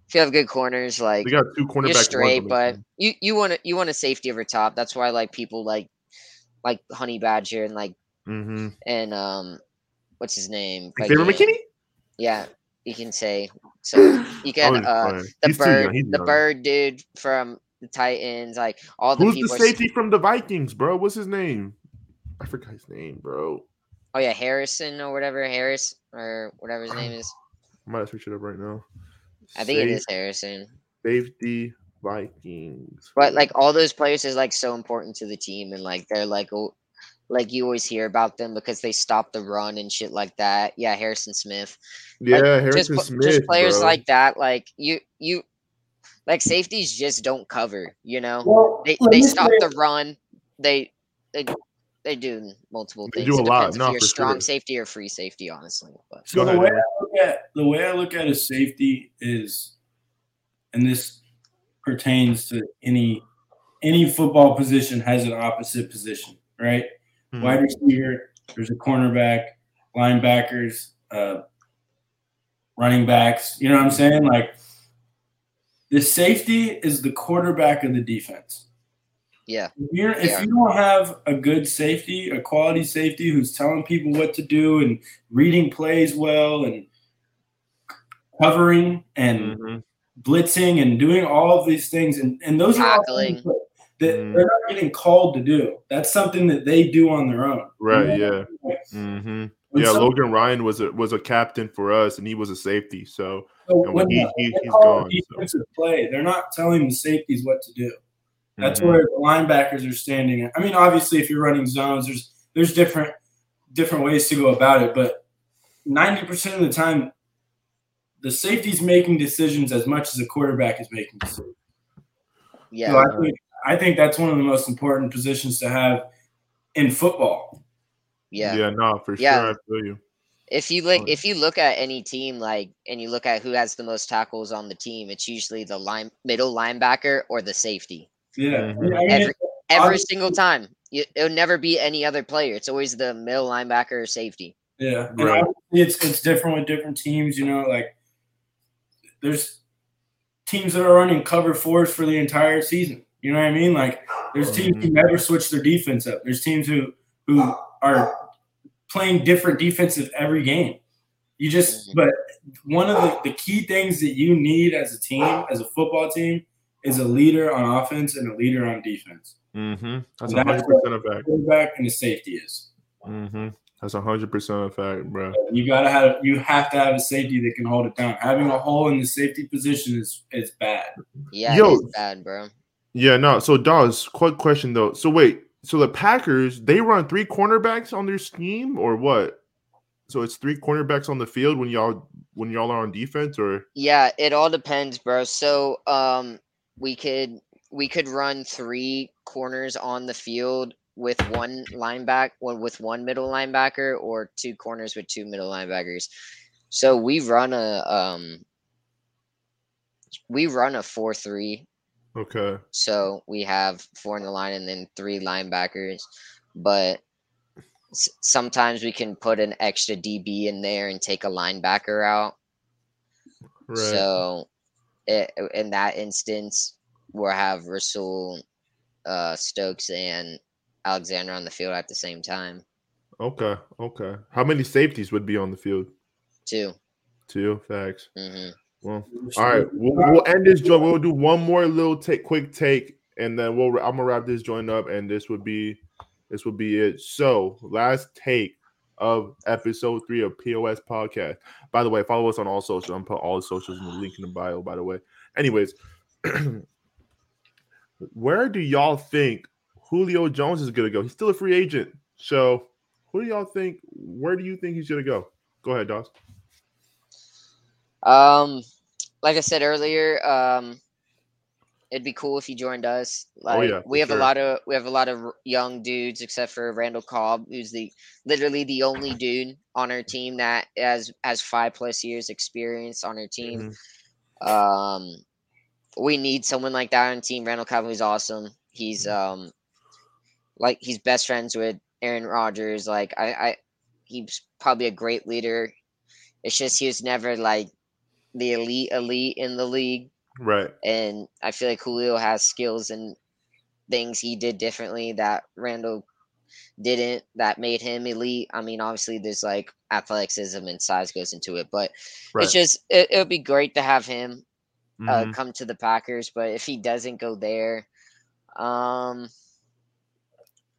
if you have good corners, like They got two cornerbacks. you're straight, but you you want to you want a safety over top. That's why like people like like Honey Badger and like mm-hmm. and um what's his name? Xavier Again. McKinney. Yeah, you can say so. [COUGHS] You can I'm uh the young, bird, the young. bird dude from the Titans, like all the Who's the people. are safety from the Vikings, bro? What's his name? I forgot his name, bro. Oh yeah, Harrison or whatever Harris or whatever his name is. I might have switched it up right now. I think it is Harrison. safety Vikings. But like all those players is like so important to the team, and like they're like oh, like you always hear about them because they stop the run and shit like that. Yeah, Harrison Smith. yeah, like, Harrison just, Smith. just players bro. like that. Like you, you, like safeties just don't cover. You know, Well, they they stop say- the run. They they they do multiple They things. do a lot, depends no, if you're for strong sure. safety or free safety, honestly. But So the way I look at the way I look at a safety is, and this pertains to any any football position has an opposite position, right? Mhm. Wide receiver, there's a cornerback, linebackers, uh, running backs. You know what I'm saying? Like the safety is the quarterback of the defense. yeah, If, you're, if you don't have a good safety, a quality safety who's telling people what to do and reading plays well and covering and Mhm. blitzing and doing all of these things, and, and those are all that Mm. they're not getting called to do. That's something that they do on their own. Right, You know? yeah. Like, hmm Yeah, some- Logan Ryan was a was a captain for us, and he was a safety. So so and when he, the- he, they he's call a. So. play, they're not telling the safeties what to do. That's Mhm. where the linebackers are standing. I mean, obviously, if you're running zones, there's there's different different ways to go about it, but ninety percent of the time, the safety's making decisions as much as the quarterback is making decisions. yeah, So I think I think that's one of the most important positions to have in football. Yeah. Yeah, no, for Yeah. sure. I feel you. If you look if you look at any team like and you look at who has the most tackles on the team, it's usually the line middle linebacker or the safety. Yeah, Mhm. I mean, Every every single time. You, it'll never be any other player. It's always the middle linebacker or safety. Yeah, and Right. obviously it's it's different with different teams. You know, like there's teams that are running cover fours for the entire season. You know what I mean? Like there's teams who never switch their defense up. There's teams who who are playing different defensive every game. You just but one of the, the key things that you need as a team, as a football team, is a leader on offense and a leader on defense. Mm-hmm. That's And a that's hundred percent a fact. Quarterback and the safety is. Mm-hmm. That's a hundred percent a fact, bro. You gotta have you have to have a safety that can hold it down. Having a hole in the safety position is is bad. Yeah, Yo. it's bad, bro. Yeah, no. So, Dawes, quick question though. So, wait. So the Packers they run three cornerbacks on their scheme, or what? So it's three cornerbacks on the field when y'all when y'all are on defense, or Yeah, it all depends, bro. So um we could we could run three corners on the field with one linebacker with one middle linebacker or two corners with two middle linebackers. So we run a um we run a four three. Okay, So we have four in the line and then three linebackers. But s- sometimes we can put an extra DB in there and take a linebacker out. right? So, it, in that instance, we'll have Rasul, uh, Stokes, and Alexander on the field at the same time, okay, okay. How many safeties would be on the field? Two. Two facts. hmm Well, all right, we'll, we'll end this joint. We'll do one more little take, quick take, and then we'll. I'm gonna wrap this joint up, and this would be, this would be it. So, last take of episode three of POS podcast. By the way, follow us on all socials. I'm put all the socials in the link in the bio. By the way, anyways, [CLEARS THROAT] where do y'all think Julio Jones is gonna go? He's still a free agent. So, who do y'all think? Where do you think he's gonna go? Go ahead, Doss. Um, like I said earlier, um, it'd be cool if he joined us. Like Oh, yeah, we have sure. a lot of we have a lot of young dudes, except for Randall Cobb, who's the literally the only dude on our team that has has five plus years experience on our team. Mhm. Um, we need someone like that on team. Randall Cobb is awesome. He's um, like he's best friends with Aaron Rodgers. Like I, I, he's probably a great leader. It's just he was never like the elite elite in the league, Right. and I feel like Julio has skills and things he did differently that Randall didn't that made him elite. I mean, obviously there's like athleticism and size goes into it, but Right. it's just it, it would be great to have him uh, Mhm. come to the Packers. But if he doesn't go there, um,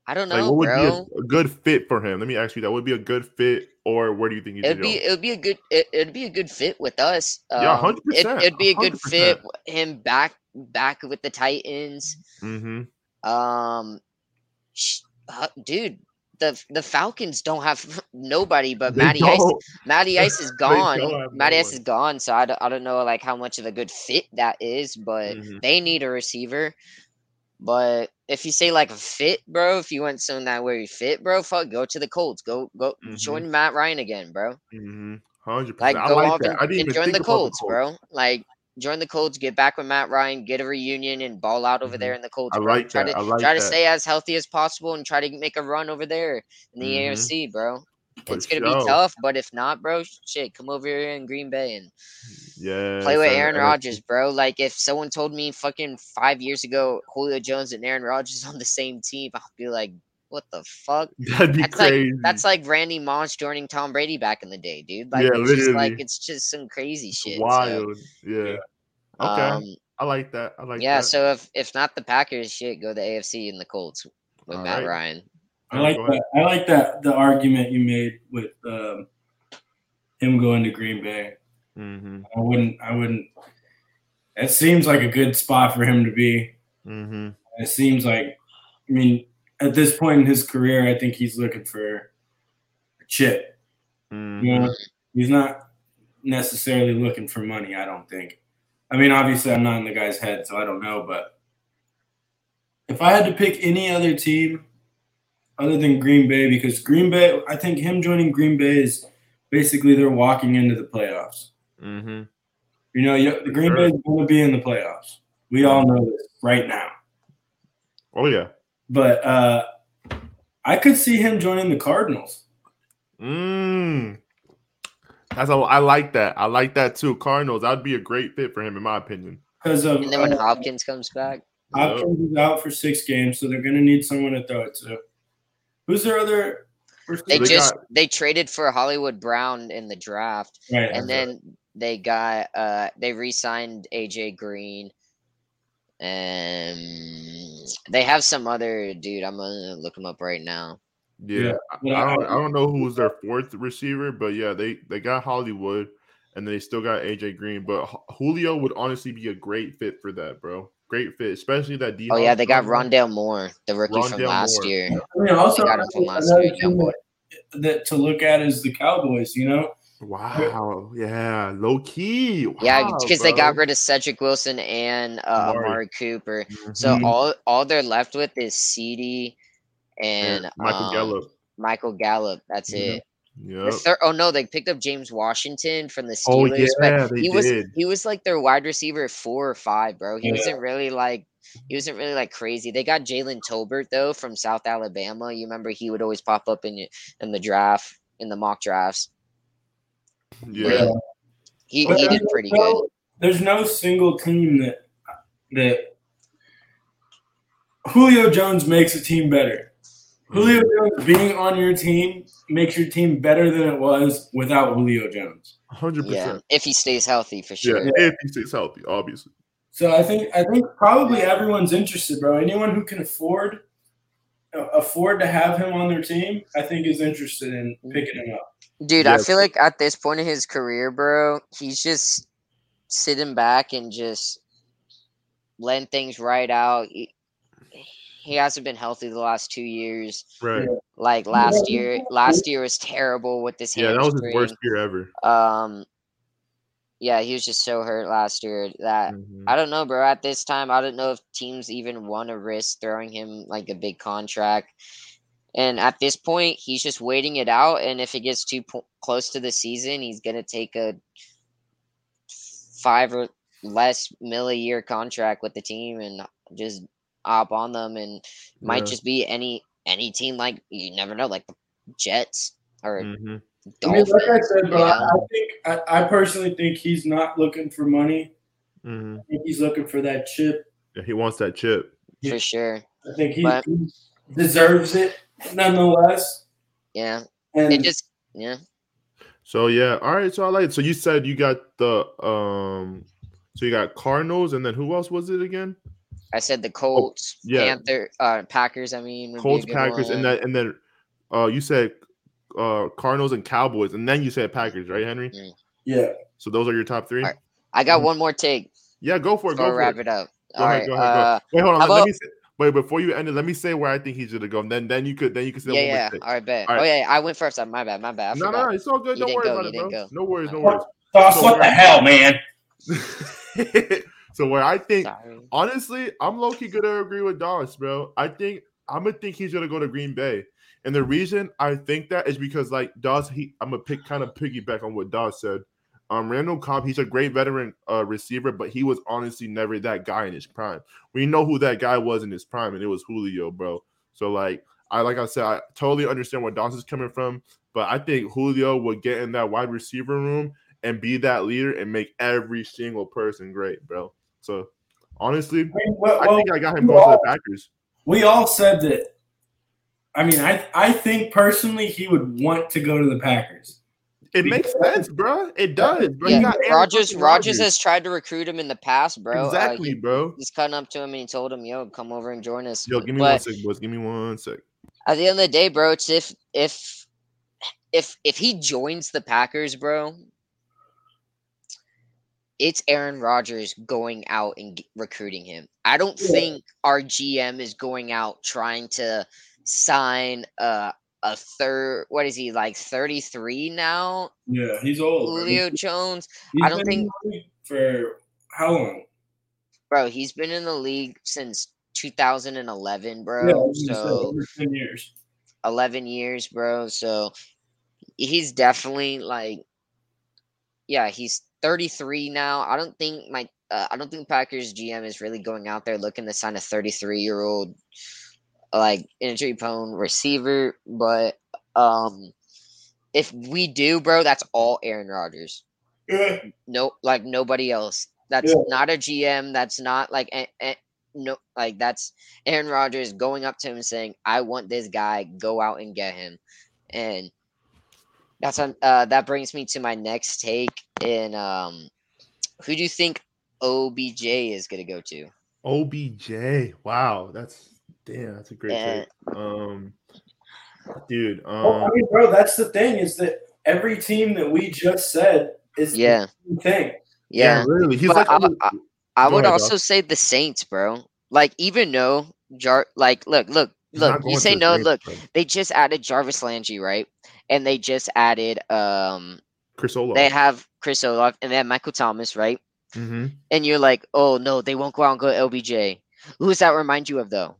I don't Like, know, what would bro. be a, a good fit for him? Let me ask you that. Would be a good fit, or where do you think he It'd be go? it would be a good it, it'd be a good fit with us. Yeah, Um, it, 100%, it'd be a good fit. 100%. Him back back with the Titans. Mm-hmm. Um, sh- uh, dude, the the Falcons don't have [LAUGHS] nobody but Matty Ice. Matty Ice is [LAUGHS] gone. Matty no Ice one. is gone. So I don't, I don't know like how much of a good fit that is, but Mhm. they need a receiver. But if you say like fit, bro, if you want someone that where you fit, bro, fuck, go to the Colts. Go go Mhm. join Matt Ryan again, bro. Mm-hmm. Hundred Like percent. I go like off that. and, I didn't and even join the about Colts, bro. Like join the Colts, get back with Matt Ryan, get a reunion, and ball out over there in the Colts. Mm-hmm. I bro. like try that. to I like try to stay as healthy as possible and try to make a run over there in the Mhm. AFC, bro. For it's gonna sure. be tough, but if not, bro, shit, come over here in Green Bay and Yeah. play with Aaron Rodgers, bro. Like if someone told me fucking five years ago Julio Jones and Aaron Rodgers [LAUGHS] on the same team, I'd be like, what the fuck? [LAUGHS] That'd be That's crazy. like that's like Randy Moss joining Tom Brady back in the day, dude. Like Yeah, it's just like it's just some crazy shit. so, wild. yeah. Okay. um, I like that. I like yeah, that. so if if not the Packers, shit, go the AFC and the Colts with All Matt right. Ryan. I like that. I like that the argument you made with um, him going to Green Bay. Mm-hmm. I wouldn't. I wouldn't. It seems like a good spot for him to be. Mm-hmm. It seems like. I mean, at this point in his career, I think he's looking for a chip. Mm-hmm. You know, he's not necessarily looking for money. I don't think. I mean, obviously, I'm not in the guy's head, so I don't know. But if I had to pick any other team other than Green Bay because Green Bay, I think him joining Green Bay is basically they're walking into the playoffs. Mm-hmm. You know, you, the Green Sure. Bay is going to be in the playoffs. We all know this right now. Oh yeah. But uh, I could see him joining the Cardinals. Mm. That's a, I like that. I like that too. Cardinals. That'd be a great fit for him, in my opinion. Because And then when uh, Hopkins comes back, Hopkins is out for six games, so they're going to need someone to throw it to. Who's their other? they they just got- they traded for Hollywood Brown in the draft, right. and then they got uh they re-signed AJ Green, and they have some other dude. I'm gonna look him up right now. Yeah, Yeah, I- I don't. I- I don't know who's their fourth receiver, but yeah, they they got Hollywood, and they still got AJ Green. But Julio would honestly be a great fit for that, bro. Great fit, especially that D. Oh yeah, they got Rondale Moore, the rookie from last Moore. year. I mean, also They got him from last year, young boy. that, that to look at is the Cowboys. You know, Wow, yeah, low key. Yeah, because they got rid of Cedric Wilson and uh, Amari. Amari Cooper. So Mhm. all all they're left with is CeeDee and Michael um, Gallup. Michael Gallup. That's Yeah. it. The Yep. thir- oh no, they picked up James Washington from the Oh, Steelers. yeah, but he was did. he was like their wide receiver four or five, bro. He Yeah. wasn't really like he wasn't really like crazy. They got Jalen Tolbert though from South Alabama. You remember he would always pop up in in the draft in the mock drafts. Yeah. He, But he did pretty no- good. There's no single team that that Julio Jones makes a team better. Julio Jones being on your team makes your team better than it was without Julio Jones. Hundred Yeah, percent. if he stays healthy for sure. Yeah, sure. if he stays healthy, obviously. So I think I think probably everyone's interested, bro. Anyone who can afford afford to have him on their team, I think is interested in picking him up. Dude, I feel like at this point in his career, bro, he's just sitting back and just letting things ride out. He, hasn't been healthy the last two years. Right. Like last year, last year was terrible with this Yeah, that was his worst year ever. Um, yeah, he was just so hurt last year that Mhm. I don't know, bro. At this time, I don't know if teams even want to risk throwing him like a big contract. And at this point, he's just waiting it out. And if it gets too po- close to the season, he's gonna take a five or less mill a year contract with the team and just op on them. And might Yeah. just be any any team like you never know, like the Jets or Mhm. I mean, Dolphins. like I said, bro, you I, think I, I personally think he's not looking for money. Mhm. I think he's looking for that chip. Yeah, he wants that chip. for sure. I think he, But- he deserves it nonetheless. Yeah, And it just yeah. So yeah, all right. So I like. So you said you got the um. So you got Cardinals, and then who else was it again? I said the Colts, Oh, yeah. Panther, uh, Packers. I mean, would Colts, good Packers, and one. then and then uh, you said uh Cardinals and Cowboys, and then you said Packers, right, Henry? yeah, So those are your top three. All right. I got one more take Yeah, go for it. Go we for wrap it. it up. Go All ahead, right. go ahead, go. uh, Wait, hold on. how Let, about- me say, wait before you end it. Let me say where I think he should have gone. Then then you could then you could say yeah, one more yeah. All right, bet. All Oh right. yeah, I went first. My bad. My bad. I No, no, forgot. no, it's all good. You Don't worry go, about it, bro. go. No worries, no worries. Sauce, So what the hell, man? [LAUGHS] [LAUGHS] so where I think Sorry. honestly, I'm low key gonna agree with Doss, bro. I think I'm gonna think he's gonna go to Green Bay. And the reason I think that is because like Doss, he I'm gonna pick kind of piggyback on what Doss said. Um, Randall Cobb, he's a great veteran uh, receiver, but he was honestly never that guy in his prime. We know who that guy was in his prime, and it was Julio, bro. So like I like I said, I totally understand where Doss is coming from, but I think Julio would get in that wide receiver room and be that leader and make every single person great, bro. So honestly, I mean, well, I well, think I got him going to the Packers. we all said that. I mean, I I think personally he would want to go to the Packers. It makes sense, bro. It does. Bro. Yeah, got Rodgers. Rodgers has tried to recruit him in the past, bro. Uh, exactly, he- bro. he's cutting up to him and he told him, "Yo, come over and join us." Yo, give me but one sec, boys. Give me one sec. at the end of the day, bro, it's if if if if he joins the Packers, bro, it's Aaron Rodgers going out and recruiting him. I don't Yeah. think our GM is going out trying to sign a a third. What is he like? Thirty three now, Yeah, he's old. Julio Jones, He's I don't think- for how long? bro. He's been in the league since 2011, bro. say so ten years. 11 years, bro. So he's definitely like, yeah, he's 33 now. I don't think my, uh, I don't think Packers GM is really going out there looking to sign a 33 year old, like injury prone receiver. But um, if we do, bro, that's all Aaron Rodgers. No, like nobody else. That's Yeah. not a GM. That's not like no, like that's Aaron Rodgers going up to him and saying, "I want this guy. Go out and get him." And that's on. Uh, that brings me to my next take. In um, who do you think OBJ is gonna go to? OBJ. Wow, that's damn. That's a great Yeah. take. Um, dude. Um, Well, I mean, bro, that's the thing is that every team that we just said is Yeah, the thing. yeah, yeah. really. He's But like, I- I- I would ahead, also dog. say the Saints, bro. Like even though Jar, like look, look, look. You say no. Saints, Look, bro. they just added Jarvis Landry, right? And they just added um Chris Olave. they have Chris Olave and they have Michael Thomas, right? hmm And you're like, oh no, they won't go out and go LBJ. Who does that remind you of though?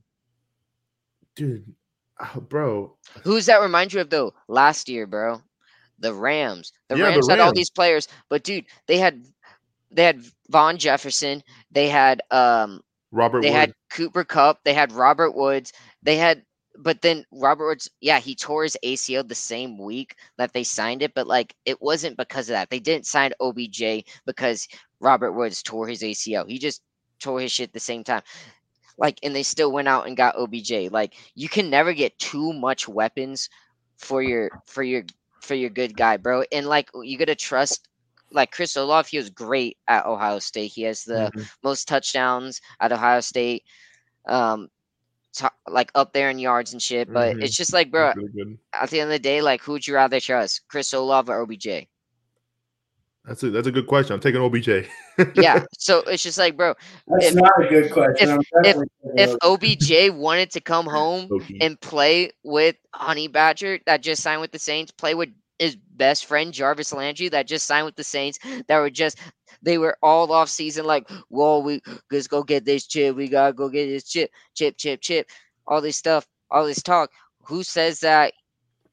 Dude, uh, bro. Who does that remind you of though? Last year, bro. The Rams. The Yeah, the Rams had all these players, but dude, they had they had Van Jefferson, they had um Robert they Wood. had Cooper Kupp, they had Robert Woods, they had but then Robert Woods, yeah, he tore his ACL the same week that they signed it, but like it wasn't because of that. They didn't sign OBJ because Robert Woods tore his ACL. He just tore his shit the same time. Like, and they still went out and got OBJ. Like, you can never get too much weapons for your for your for your good guy, bro. And like you gotta trust like Chris Olave, he was great at Ohio State. He has the Mhm. most touchdowns at Ohio State. Um to- like up there in yards and shit. But Mhm. it's just like, bro, really at the end of the day, like who'd you rather trust? Chris Olave or OBJ? That's a that's a good question. I'm taking OBJ. Yeah. [LAUGHS] so it's just like, bro, That's If- not a good question. if- I'm if OBJ wanted to come [LAUGHS] home Loki. and play with Honey Badger that just signed with the Saints, play with his best friend Jarvis Landry that just signed with the Saints, that were just they were all off season like, whoa, we let's go get this chip, we gotta go get this chip, chip, chip, chip, all this stuff, all this talk. Who says that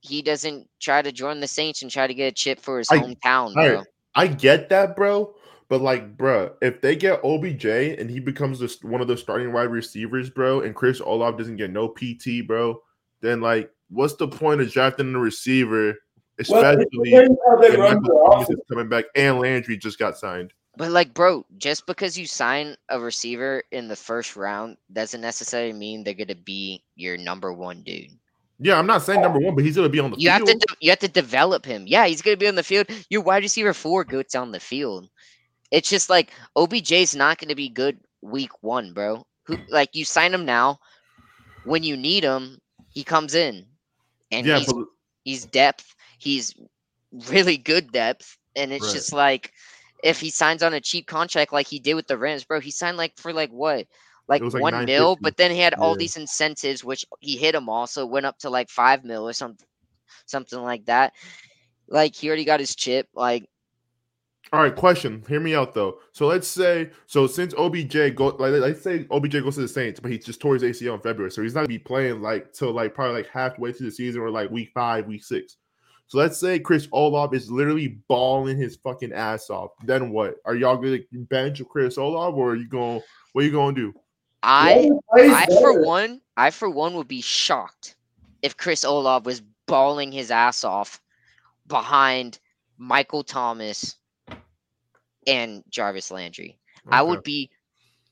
he doesn't try to join the Saints and try to get a chip for his I- hometown, bro? right. I get that, bro. But like, bro, if they get OBJ and he becomes this one of the starting wide receivers, bro, and Chris Olave doesn't get no PT, bro, then like, what's the point of drafting a receiver, especially depends how they run Michael their Thomas offense. is coming back and Landry just got signed? But like, bro, just because you sign a receiver in the first round doesn't necessarily mean they're gonna be your number one dude. Yeah, I'm not saying number one, but he's gonna be on the You have field. to de- you have to develop him. Yeah, he's gonna be on the field. Your wide receiver four goes on the field. It's just like OBJ's not gonna be good week one, bro. Who like you sign him now, when you need him, he comes in, and yeah, he's but he's depth. He's really good depth, and it's Right. just like if he signs on a cheap contract like he did with the Rams, bro. He signed like for like what, like, like one mil, but then he had all Yeah. these incentives, which he hit them all, so it went up to like five mil or something, something like that. Like he already got his chip. Like All right, question. Hear me out though. So let's say, so since OBJ go, like let's say OBJ goes to the Saints, but he just tore his ACL in February, so he's not gonna be playing like till like probably like halfway through the season or like week five, week six. So let's say Chris Olave is literally balling his fucking ass off. Then what? Are y'all gonna bench Chris Olave, or are you going? What are you gonna do? I, Whoever plays I for one, I for one would be shocked if Chris Olave was bawling his ass off behind Michael Thomas and Jarvis Landry. I would be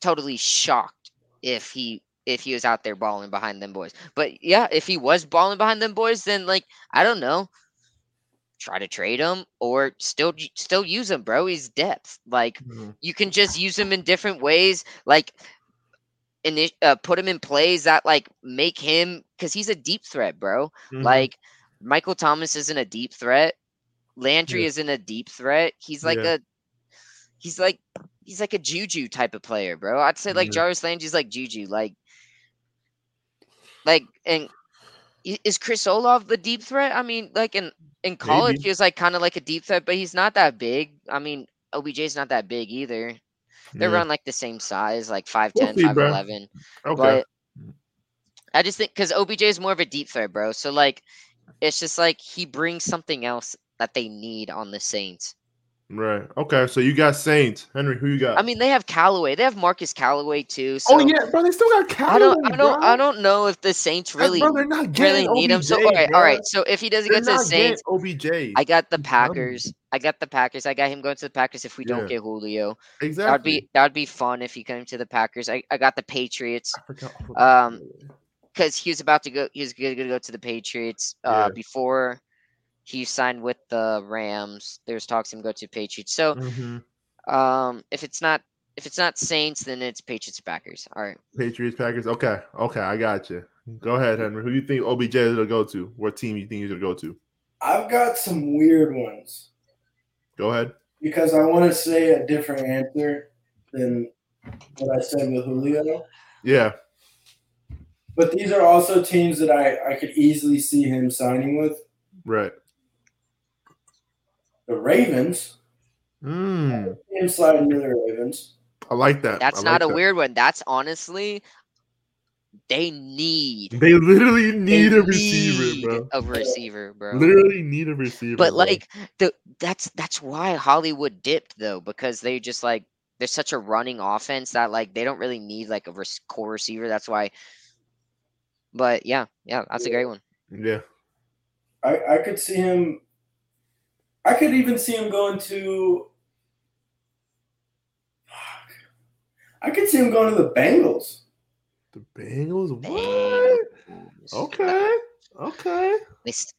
totally shocked if he if he was out there balling behind them boys. But yeah, if he was balling behind them boys, then like I don't know, try to trade him or still still use him, bro. He's depth. Like Mhm. you can just use him in different ways, like and uh, put him in plays that like make him because he's a deep threat, bro. Mhm. Like Michael Thomas isn't a deep threat. Landry Yeah. isn't a deep threat. He's like Yeah. a he's like he's like a Juju type of player, bro. I'd say like Yeah. Jarvis Landry's like Juju, like like and is Chris Olave the deep threat? I mean, like in in college Maybe. he was like kind of like a deep threat, but he's not that big. I mean, OBJ's not that big either. They're Yeah. around like the same size, like 5'10, We'll see, bro. 5'11. Okay. But I just think because OBJ is more of a deep threat, bro. So like, it's just like he brings something else that they need on the Saints. Right. Okay. So you got Saints. Henry, who you got? I mean, they have Callaway. They have Marquez Callaway too. So oh yeah, bro. They still got Callaway. I don't. I don't. I don't know if the Saints really, bro, they're not really getting need him. So all right, bro. all right. So if he doesn't They're go to the Saints, OBJ. I got the I'm telling you. Packers. I got the Packers. I got him going to the Packers if we Yeah. don't get Julio. exactly. That would be that would be fun if he came to the Packers. I, I got the Patriots I forgot. um, because he was about to go. He was going to go to the Patriots uh, Yeah. before he signed with the Rams. There's talks him go to Patriots. So Mhm. um, if it's not if it's not Saints, then it's Patriots Packers. All right. Patriots, Packers. Okay. Okay. I got you. Go ahead, Henry. Who do you think OBJ is gonna go to? What team you think he's gonna go to? I've got some weird ones Go ahead. because I want to say a different answer than what I said with Julio. Yeah. But these are also teams that I, I could easily see him signing with. Right. The Ravens. Mm, Him sliding to the Ravens. I like that. That's I not like a that. weird one. That's honestly they need They literally they need a receiver, need bro. A receiver, bro. Literally need a receiver. But bro. like the that's that's why Hollywood dipped though because they just like there's such a running offense that like they don't really need like a rec- core receiver. That's why. But yeah, yeah, that's a great one. yeah. I, I could see him. I could even see him going to. Fuck. I could see him going to the Bengals. The Bengals. What? Okay. Okay.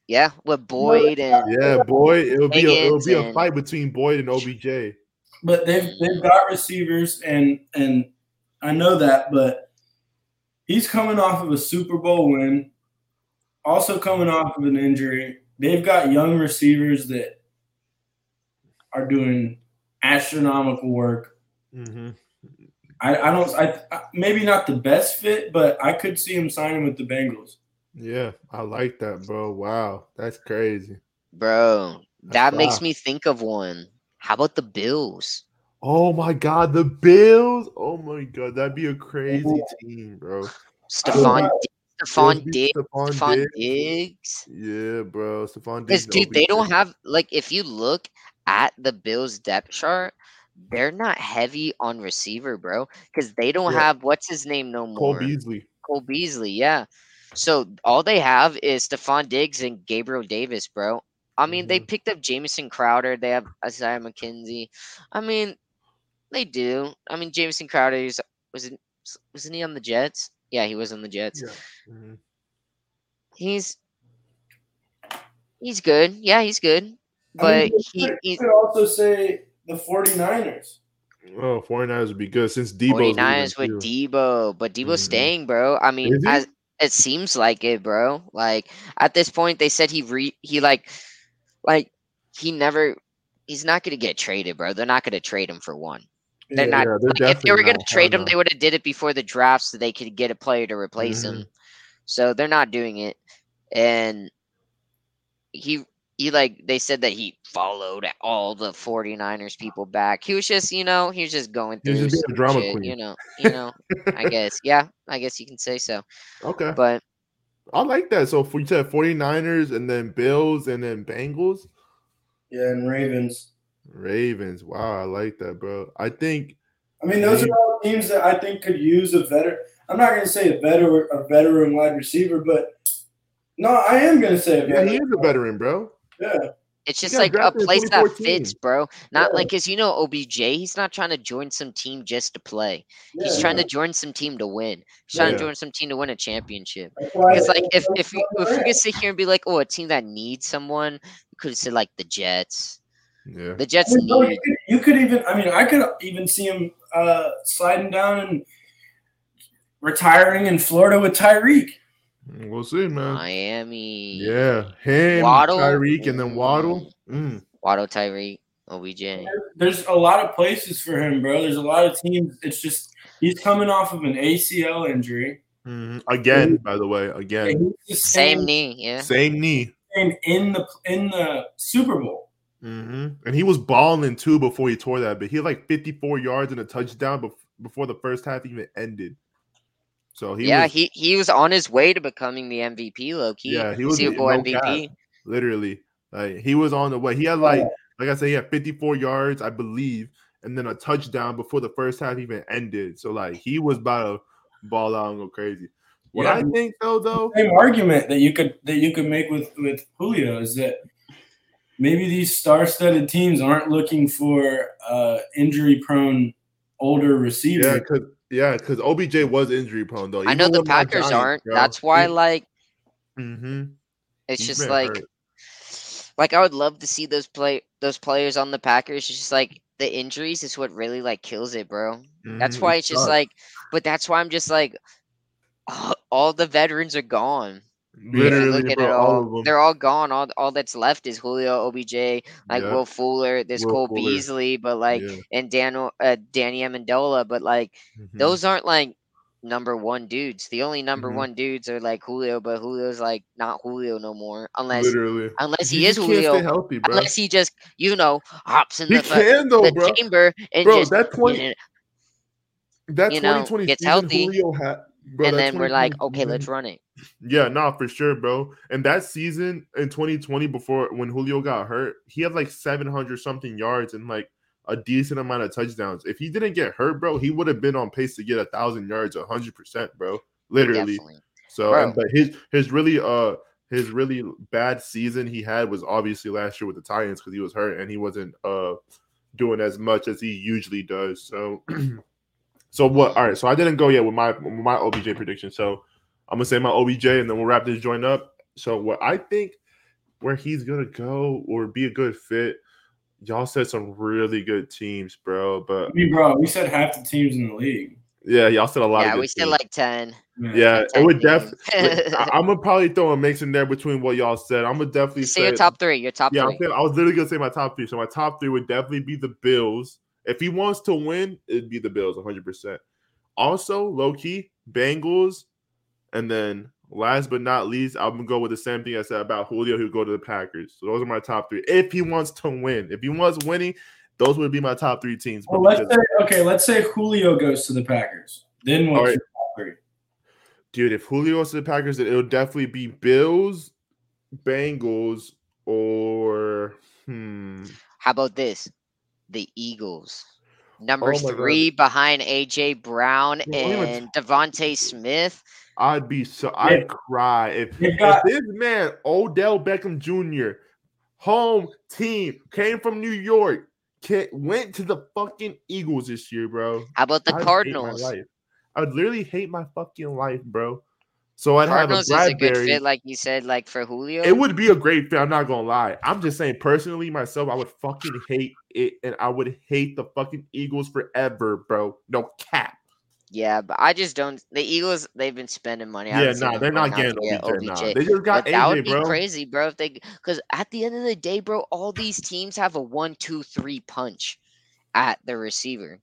Yeah, with Boyd and Yeah, Boyd. It'll be a, it'll be a fight between Boyd and OBJ. But they've they've got receivers, and and I know that, but he's coming off of a Super Bowl win, also coming off of an injury. They've got young receivers that are doing astronomical work. Mm-hmm. I, I don't. I, I maybe not the best fit, but I could see him signing with the Bengals. Yeah, I like that, bro. Wow, that's crazy. bro, that That's makes wow. me think of one. How about the Bills? Oh my God, the Bills. Oh my God, that'd be a crazy team, bro. Stefon know. Di- Stefon Diggs. Stefon Stefon Diggs. Diggs. Yeah, bro. Stefon Diggs. Because dude, they don't have like if you look at the Bills depth chart, they're not heavy on receiver, bro. Because they don't Yeah. have what's his name no more. Cole Beasley. Cole Beasley, yeah. So all they have is Stefon Diggs and Gabriel Davis, bro. I mean, they Mhm. picked up Jamison Crowder. They have Isaiah McKenzie. I mean, they do. I mean, Jamison Crowder is was wasn't he on the Jets? Yeah, he was on the Jets. Yeah. Mhm. He's he's good. Yeah, he's good. I But mean, you he, could- he could also say the 49ers. Oh, 49ers would be good since Deebo's 49ers leaving, with too. Deebo, but Deebo's Mhm. staying, bro. I mean, as it seems like it, bro. Like at this point, they said he re he like like he never he's not gonna get traded, bro. They're not gonna trade him for one. They're Yeah. not Yeah, they're like if they were gonna not. trade Hell him, they would have did it before the draft so they could get a player to replace Mhm. him. So they're not doing it. And he he like they said that he followed all the 49ers people back. He was just, you know, he was just going through just some drama shit, queen. you know, you know. I guess. [LAUGHS] Yeah, I guess you can say so. Okay. But I like that. So for you said 49ers and then Bills and then Bengals, Yeah, and Ravens. Ravens. Wow, I like that, bro. I think I mean, those are all teams that I think could use a veteran. I'm not going to say a veteran, a veteran wide receiver, but no, I am going to say a yeah, he is a veteran, bro. Yeah, it's just got like a place that fits, bro. Not Yeah. like cause you know OBJ, he's not trying to join some team just to play. He's yeah. trying to join some team to win. He's trying Yeah. to join some team to win a championship. That's Because like if if we if we could sit here and be like, oh, a team that needs someone, we could have said like the Jets. Yeah. The Jets I mean, need you, could, you could even, I mean, I could even see him uh, sliding down and retiring in Florida with Tyreek. We'll see, man. Miami. Yeah, him, Waddle? Tyreek, and then Waddle. Mm. Waddle Tyreek, OBJ. There's a lot of places for him, bro. There's a lot of teams. It's just he's coming off of an ACL injury. Mhm. Again, by the way, again, And he's just Same knee, yeah. same knee. staying in the in the Super Bowl. hmm And he was balling too before he tore that. But he had like 54 yards and a touchdown before the first half even ended. So he yeah, was, he he was on his way to becoming the MVP, low key. yeah, he was Super Bowl no MVP. cap, literally. Like he was on the way. He had like like I said, he had 54 yards, I believe, and then a touchdown before the first half even ended. So like he was about to ball out and go crazy. What Yeah. I think though, though, same argument that you could that you could make with with Julio is that maybe these star-studded teams aren't looking for uh, injury-prone older yeah, receivers. because yeah, because OBJ was injury prone though. I know the Packers Giants, aren't. bro. That's why, He- like, Mhm. it's He's just like, hurt. like I would love to see those play those players on the Packers. It's just like the injuries is what really like kills it, bro. That's Mhm, why it's just like, but that's why I'm just like, [SIGHS] all the veterans are gone. If you literally, look at bro, it all all, of them. they're all gone. All all that's left is Julio, OBJ, like Yeah. Will Fuller, there's Will Cole Fuller. Beasley, but like Yeah. and Daniel, uh, Danny Amendola, but like Mhm. those aren't like number one dudes. The only number Mhm. one dudes are like Julio, but Julio's like not Julio no more, unless literally, unless he he is just can't stay Julio, healthy, bro. unless he just you know hops in He the, fu- can though, the bro. chamber and Bro, just that twenty, you know, that 2020 gets healthy, Julio had, bro. and then we're like, okay, let's run it. Yeah, no, for sure, bro. And that season in 2020, before when Julio got hurt, he had like 700 something yards and like a decent amount of touchdowns. If he didn't get hurt, bro, he would have been on pace to get a thousand yards, hundred percent, bro. Literally. Definitely. So, and, but his his really uh his really bad season he had was obviously last year with the Titans because he was hurt and he wasn't uh doing as much as he usually does. So, [CLEARS THROAT] so what? All right. So I didn't go yet with my with my OBJ prediction. So I'm gonna say my OBJ and then we'll wrap this joint up. So what I think where he's gonna go or be a good fit. Y'all said some really good teams, bro. But I mean, bro, we said half the teams in the league. yeah, y'all said a lot. of Yeah, good we said teams. like ten. Yeah, it 10 would teams. definitely. [LAUGHS] I'm gonna probably throw a mix in there between what y'all said. I'm gonna definitely Say your top three. Your top Yeah, three. saying, I was literally gonna say my top three. So my top three would definitely be the Bills. If he wants to win, it'd be the Bills, 100. percent Also, low key Bengals, and then last but not least, I'm gonna go with the same thing I said about Julio. He'll go to the Packers. So those are my top three. If he wants to win, if he wants winning, those would be my top three teams. Well, let's say okay. Let's say Julio goes to the Packers. Then what's All right. your top three? dude, if Julio goes to the Packers, then it'll definitely be Bills, Bengals, or hmm. How about this? The Eagles. Number Oh my God. three behind AJ Brown Bro, we were t- and DeVonta Smith. I'd be so I'd cry if, They've if this man Odell Beckham Jr. home team came from New York, went to the fucking Eagles this year, bro. How about the I'd Cardinals? I would literally hate my fucking life, bro. So I'd Cardinals have is a a good fit, like you said, like for Julio. It would be a great fit. I'm not gonna lie. I'm just saying personally, myself, I would fucking hate it, and I would hate the fucking Eagles forever, bro. No cap. yeah, but I just don't. The Eagles, they've been spending money. Yeah, haven't nah, they're not getting get OBJ. Nah. They just got But that would be bro. crazy, bro. If they, because at the end of the day, bro, all these teams have a one, two, three punch at the receiver.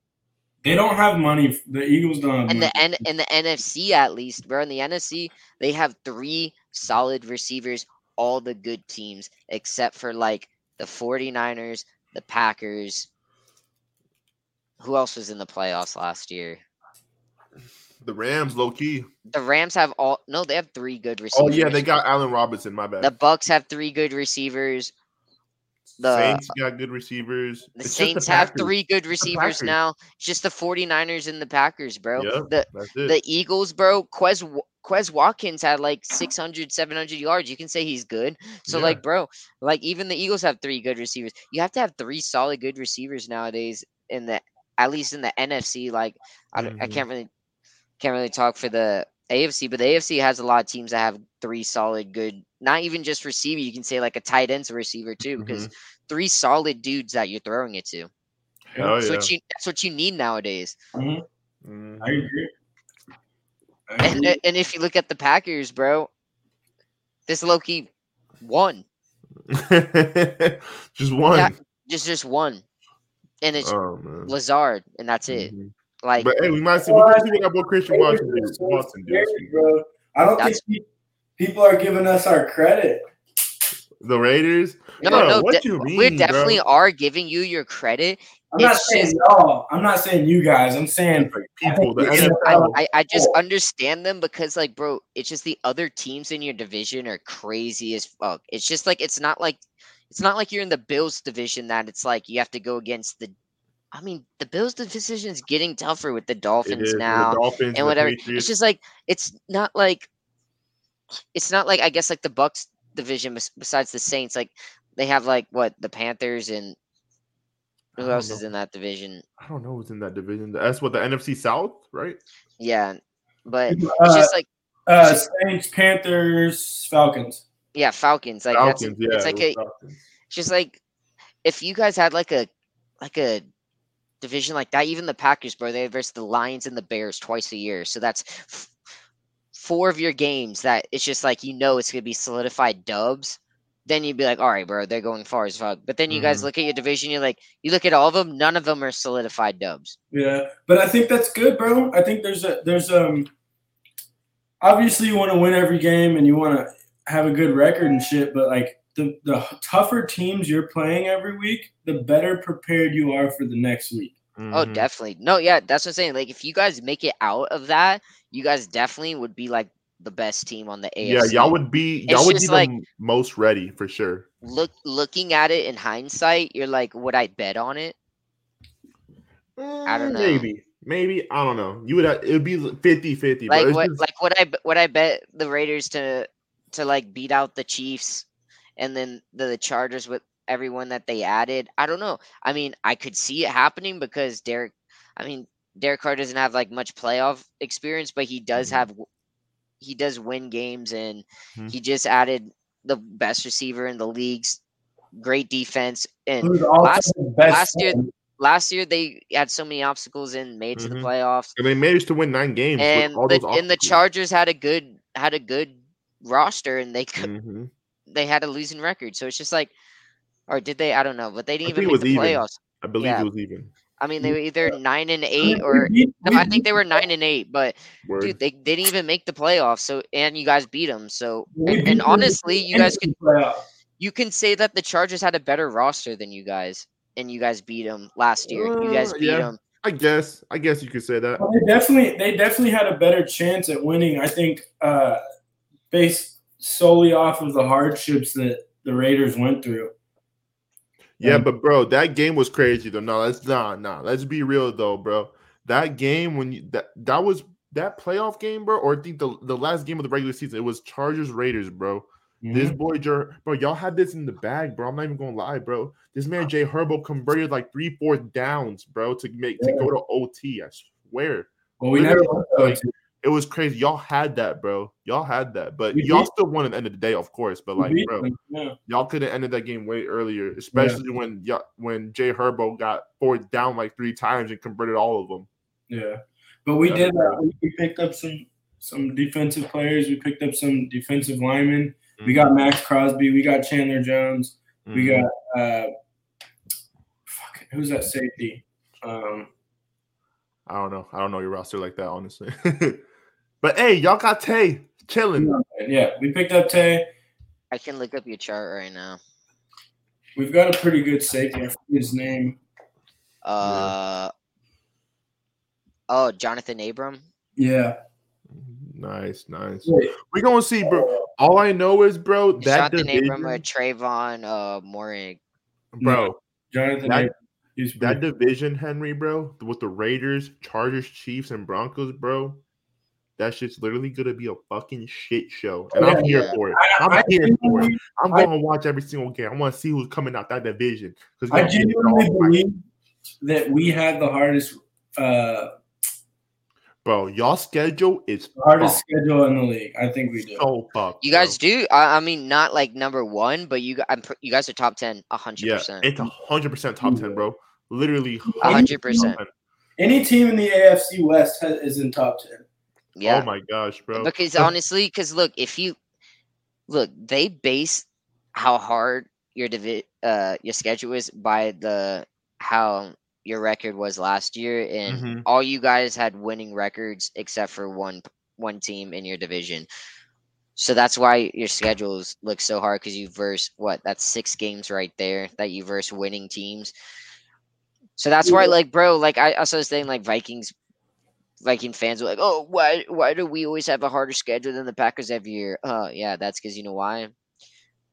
They don't have money. The Eagles don't have And money. the N in the NFC at least, bro. In the NFC, they have three solid receivers, all the good teams, except for like the 49ers, the Packers. Who else was in the playoffs last year? The Rams, low key. The Rams have all no, they have three good receivers. Oh yeah, they got Allen Robinson. My bad. the Bucs have three good receivers. The- Saints got good receivers. The It's Saints have three good receivers now. It's just the 49ers and the Packers, bro. Yeah, The the Eagles, bro, Quez Quez Watkins had like 600, 700 yards. You can say he's good. So, Yeah. like, bro, like even the Eagles have three good receivers. You have to have three solid good receivers nowadays in the at least in the NFC. Like, I, don't, I mm-hmm. can't really can't really talk for the AFC, but the AFC has a lot of teams that have three solid good. Not even just receiver. You can say like a tight end's a receiver too, because three solid dudes that you're throwing it to. Hell That's yeah. what you that's what you need nowadays. Mhm. Mhm. I agree. I And, agree. and if you look at the Packers, bro, this Loki won. [LAUGHS] just one. Yeah. Just just one. And it's Oh man. Lazard, and that's it. Mhm. Like But hey, we might see. We might see what that boy Christian Watson do. So Watson scary, bro. I don't That's- think pe- people are giving us our credit. The Raiders. no, Bro, no, what de- you mean, we definitely bro? are giving you your credit I'm not saying just- y'all. I'm not saying you guys. I'm saying Like people, the I, NFL. I, I just understand them because like bro it's just the other teams in your division are crazy as fuck it's just like it's not like it's not like you're in the bills division that it's like you have to go against the i mean the bills division is getting tougher with the dolphins is, the now Dolphins, and whatever it's just like it's not like it's not like i guess like the bucs division besides the saints like they have like what the panthers and who don't else is in that division I don't know who's in that division. That's what the NFC South, right? yeah but it's uh, just like uh, Saints, Panthers, Falcons. yeah falcons like Falcons, that's yeah. it's like it a Falcons. It's just like if you guys had like a like a division like that, even the Packers, bro, they versus the Lions and the Bears twice a year. So that's f- four of your games that it's just like you know it's gonna be solidified dubs. Then you'd be like, all right, bro, they're going far as fuck. But then you guys Mhm. look at your division, you're like, you look at all of them, none of them are solidified dubs. Yeah, but I think that's good, bro. I think there's a there's um obviously you want to win every game and you want to have a good record and shit, but like the the tougher teams you're playing every week, the better prepared you are for the next week. Oh, Mhm. definitely. No, yeah, that's what I'm saying. Like, if you guys make it out of that, you guys definitely would be like the best team on the AFC. Yeah, y'all would be y'all would be just the like- most ready for sure. look looking at it in hindsight. You're like, would I bet on it? I don't Mm, know. Maybe, maybe I don't know. You would it would be 50-50, like but it's what just- like would I would I bet the Raiders to to like beat out the Chiefs and then the, the Chargers with everyone that they added? I don't know. I mean, I could see it happening because Derek I mean, Derek Carr doesn't have like much playoff experience, but he does Mhm. have he does win games and Mhm. he just added the best receiver in the leagues, great defense and last- last year- last year they had so many obstacles and made to the Mhm. playoffs. and they managed to win nine games. and the, and the. Chargers had a good had a good roster and they could Mhm. they had a losing record. So it's just like or did they? I don't know, but they didn't I even it make the even. playoffs. I believe Yeah. it was even. I mean, they were either nine and eight or no, I think they were nine and eight. But Word. dude, they, they didn't even make the playoffs. So and you guys beat them. So and, and honestly, you guys in could the playoffs. you can say that the Chargers had a better roster than you guys, and you guys beat them last year. You guys Uh, beat yeah. them. I guess. I guess you could say that. Well, they definitely they definitely had a better chance at winning. I think uh, based solely off of the hardships that the Raiders went through. Yeah, Um, but bro, that game was crazy though. No, let's not, nah, Let's be real though, bro. That game when you that that was that playoff game, bro, or I think the the last game of the regular season, it was Chargers Raiders, bro. This Mm-hmm. boy, Jer, bro, y'all had this in the bag, bro. I'm not even gonna lie, bro. This man Jay Herbo converted like three fourth downs, bro, to make to go to OT. I swear, Well, we never literally, went like, it was crazy. Y'all had that, bro. Y'all had that, but We y'all did. still won at the end of the day, of course. But like, bro, yeah. y'all could have ended that game way earlier, especially when y'all, when Jay Herbo got fourth down like three times and converted all of them. Yeah, but we Yeah. did that. We, we picked up some some defensive players. We picked up some defensive linemen. We got Maxx Crosby. We got Chandler Jones. We Mhm. got uh, fuck, who's that safety? Um, I don't know. I don't know your roster like that, honestly. [LAUGHS] but hey, y'all got Tay chilling. yeah, we picked up Tay. I can look up your chart right now. We've got a pretty good safety. I forget his name. Uh oh, Johnathan Abram. Yeah. Nice, nice. Wait, We gonna see, bro. All I know is, bro, that Jonathan division, Abram or Tre'von uh Moehrig. bro, Jonathan. That- Abram. That division, Henry, bro, with the Raiders, Chargers, Chiefs, and Broncos, bro. That shit's literally gonna be a fucking shit show, and I'm here yeah. for it. I, I'm I here for it. I'm I- gonna watch every single game. I want to see who's coming out that division because I genuinely believe that we have the hardest, uh, bro, y'all schedule is the hardest fucked. schedule in the league. I think we do. so fucked. You bro. guys do. I, I mean, not like number one, but you. I'm. You guys are top ten. A hundred Yeah, percent. it's a hundred percent top ten, bro. Literally, A hundred percent. 100%. Any team in the AFC West has, is in top ten. Yeah. Oh my gosh, bro. Because [LAUGHS] honestly, because look, if you look, they base how hard your divi- uh your schedule is by the how your record was last year, and Mhm. all you guys had winning records except for one one team in your division. So that's why your schedules look so hard because you verse what? That's six games right there that you verse winning teams. So that's why, like, bro, like I also was saying, like Vikings, Viking fans were like, "Oh, why, why do we always have a harder schedule than the Packers every year?" Oh, yeah, that's because you know why.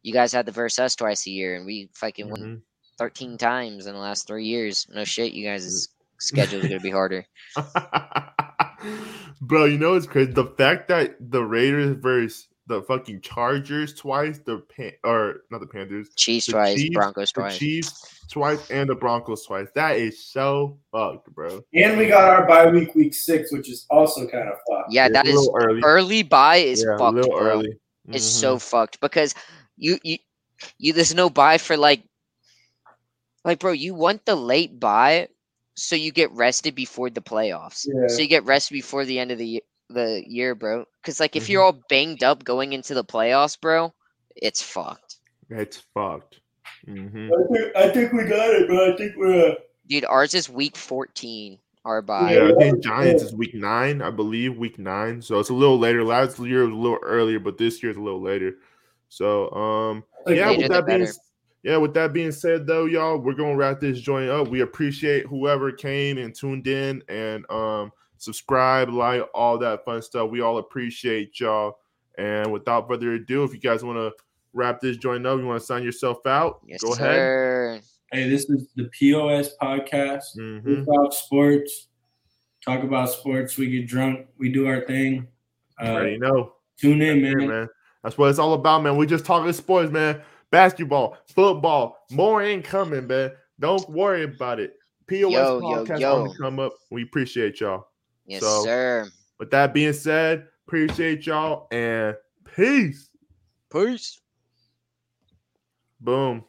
You guys had to verse us twice a year, and we fucking won Mhm. thirteen times in the last three years. No shit, you guys' schedule is gonna be harder. [LAUGHS] Bro, you know it's crazy. The fact that the Raiders versus the fucking Chargers twice, the pan or not the Panthers, Chiefs The twice, Chiefs- Broncos the twice. Chiefs twice, and the Broncos twice. That is so fucked, bro. And we got our bye week week six, which is also kind of fun. Yeah, It's that a is little early. early bye is yeah, a fucked, little bro. early. It's Mhm. so fucked because you you you there's no bye for like like bro, you want the late bye so you get rested before the playoffs. Yeah. So you get rested before the end of the ye- the year, bro. Cuz like if Mhm. you're all banged up going into the playoffs, bro, it's fucked. It's fucked. hmm I think, I think we got it, bro. I think we're. Uh, Dude, ours is week 14 our bye. Yeah, I think Giants is week nine, I believe, week nine. So it's a little later. Last year was a little earlier, but this year's a little later. So um yeah, later with that being yeah, with that being said though, y'all, we're gonna wrap this joint up. We appreciate whoever came and tuned in and um subscribe, like all that fun stuff. We all appreciate y'all. And without further ado, if you guys want to wrap this joint up, you want to sign yourself out, Yes, go ahead. Hey, this is the POS podcast. Mhm. We talk sports, talk about sports. We get drunk. We do our thing. Uh, Already know. tune in, Yeah, man. man. That's what it's all about, man. We just talking sports, man. Basketball, football, more incoming, man. Don't worry about it. POS Yo, yo, podcast yo. on the come up. We appreciate y'all. Yes, So- sir. With that being said, appreciate y'all and peace. Peace. Boom.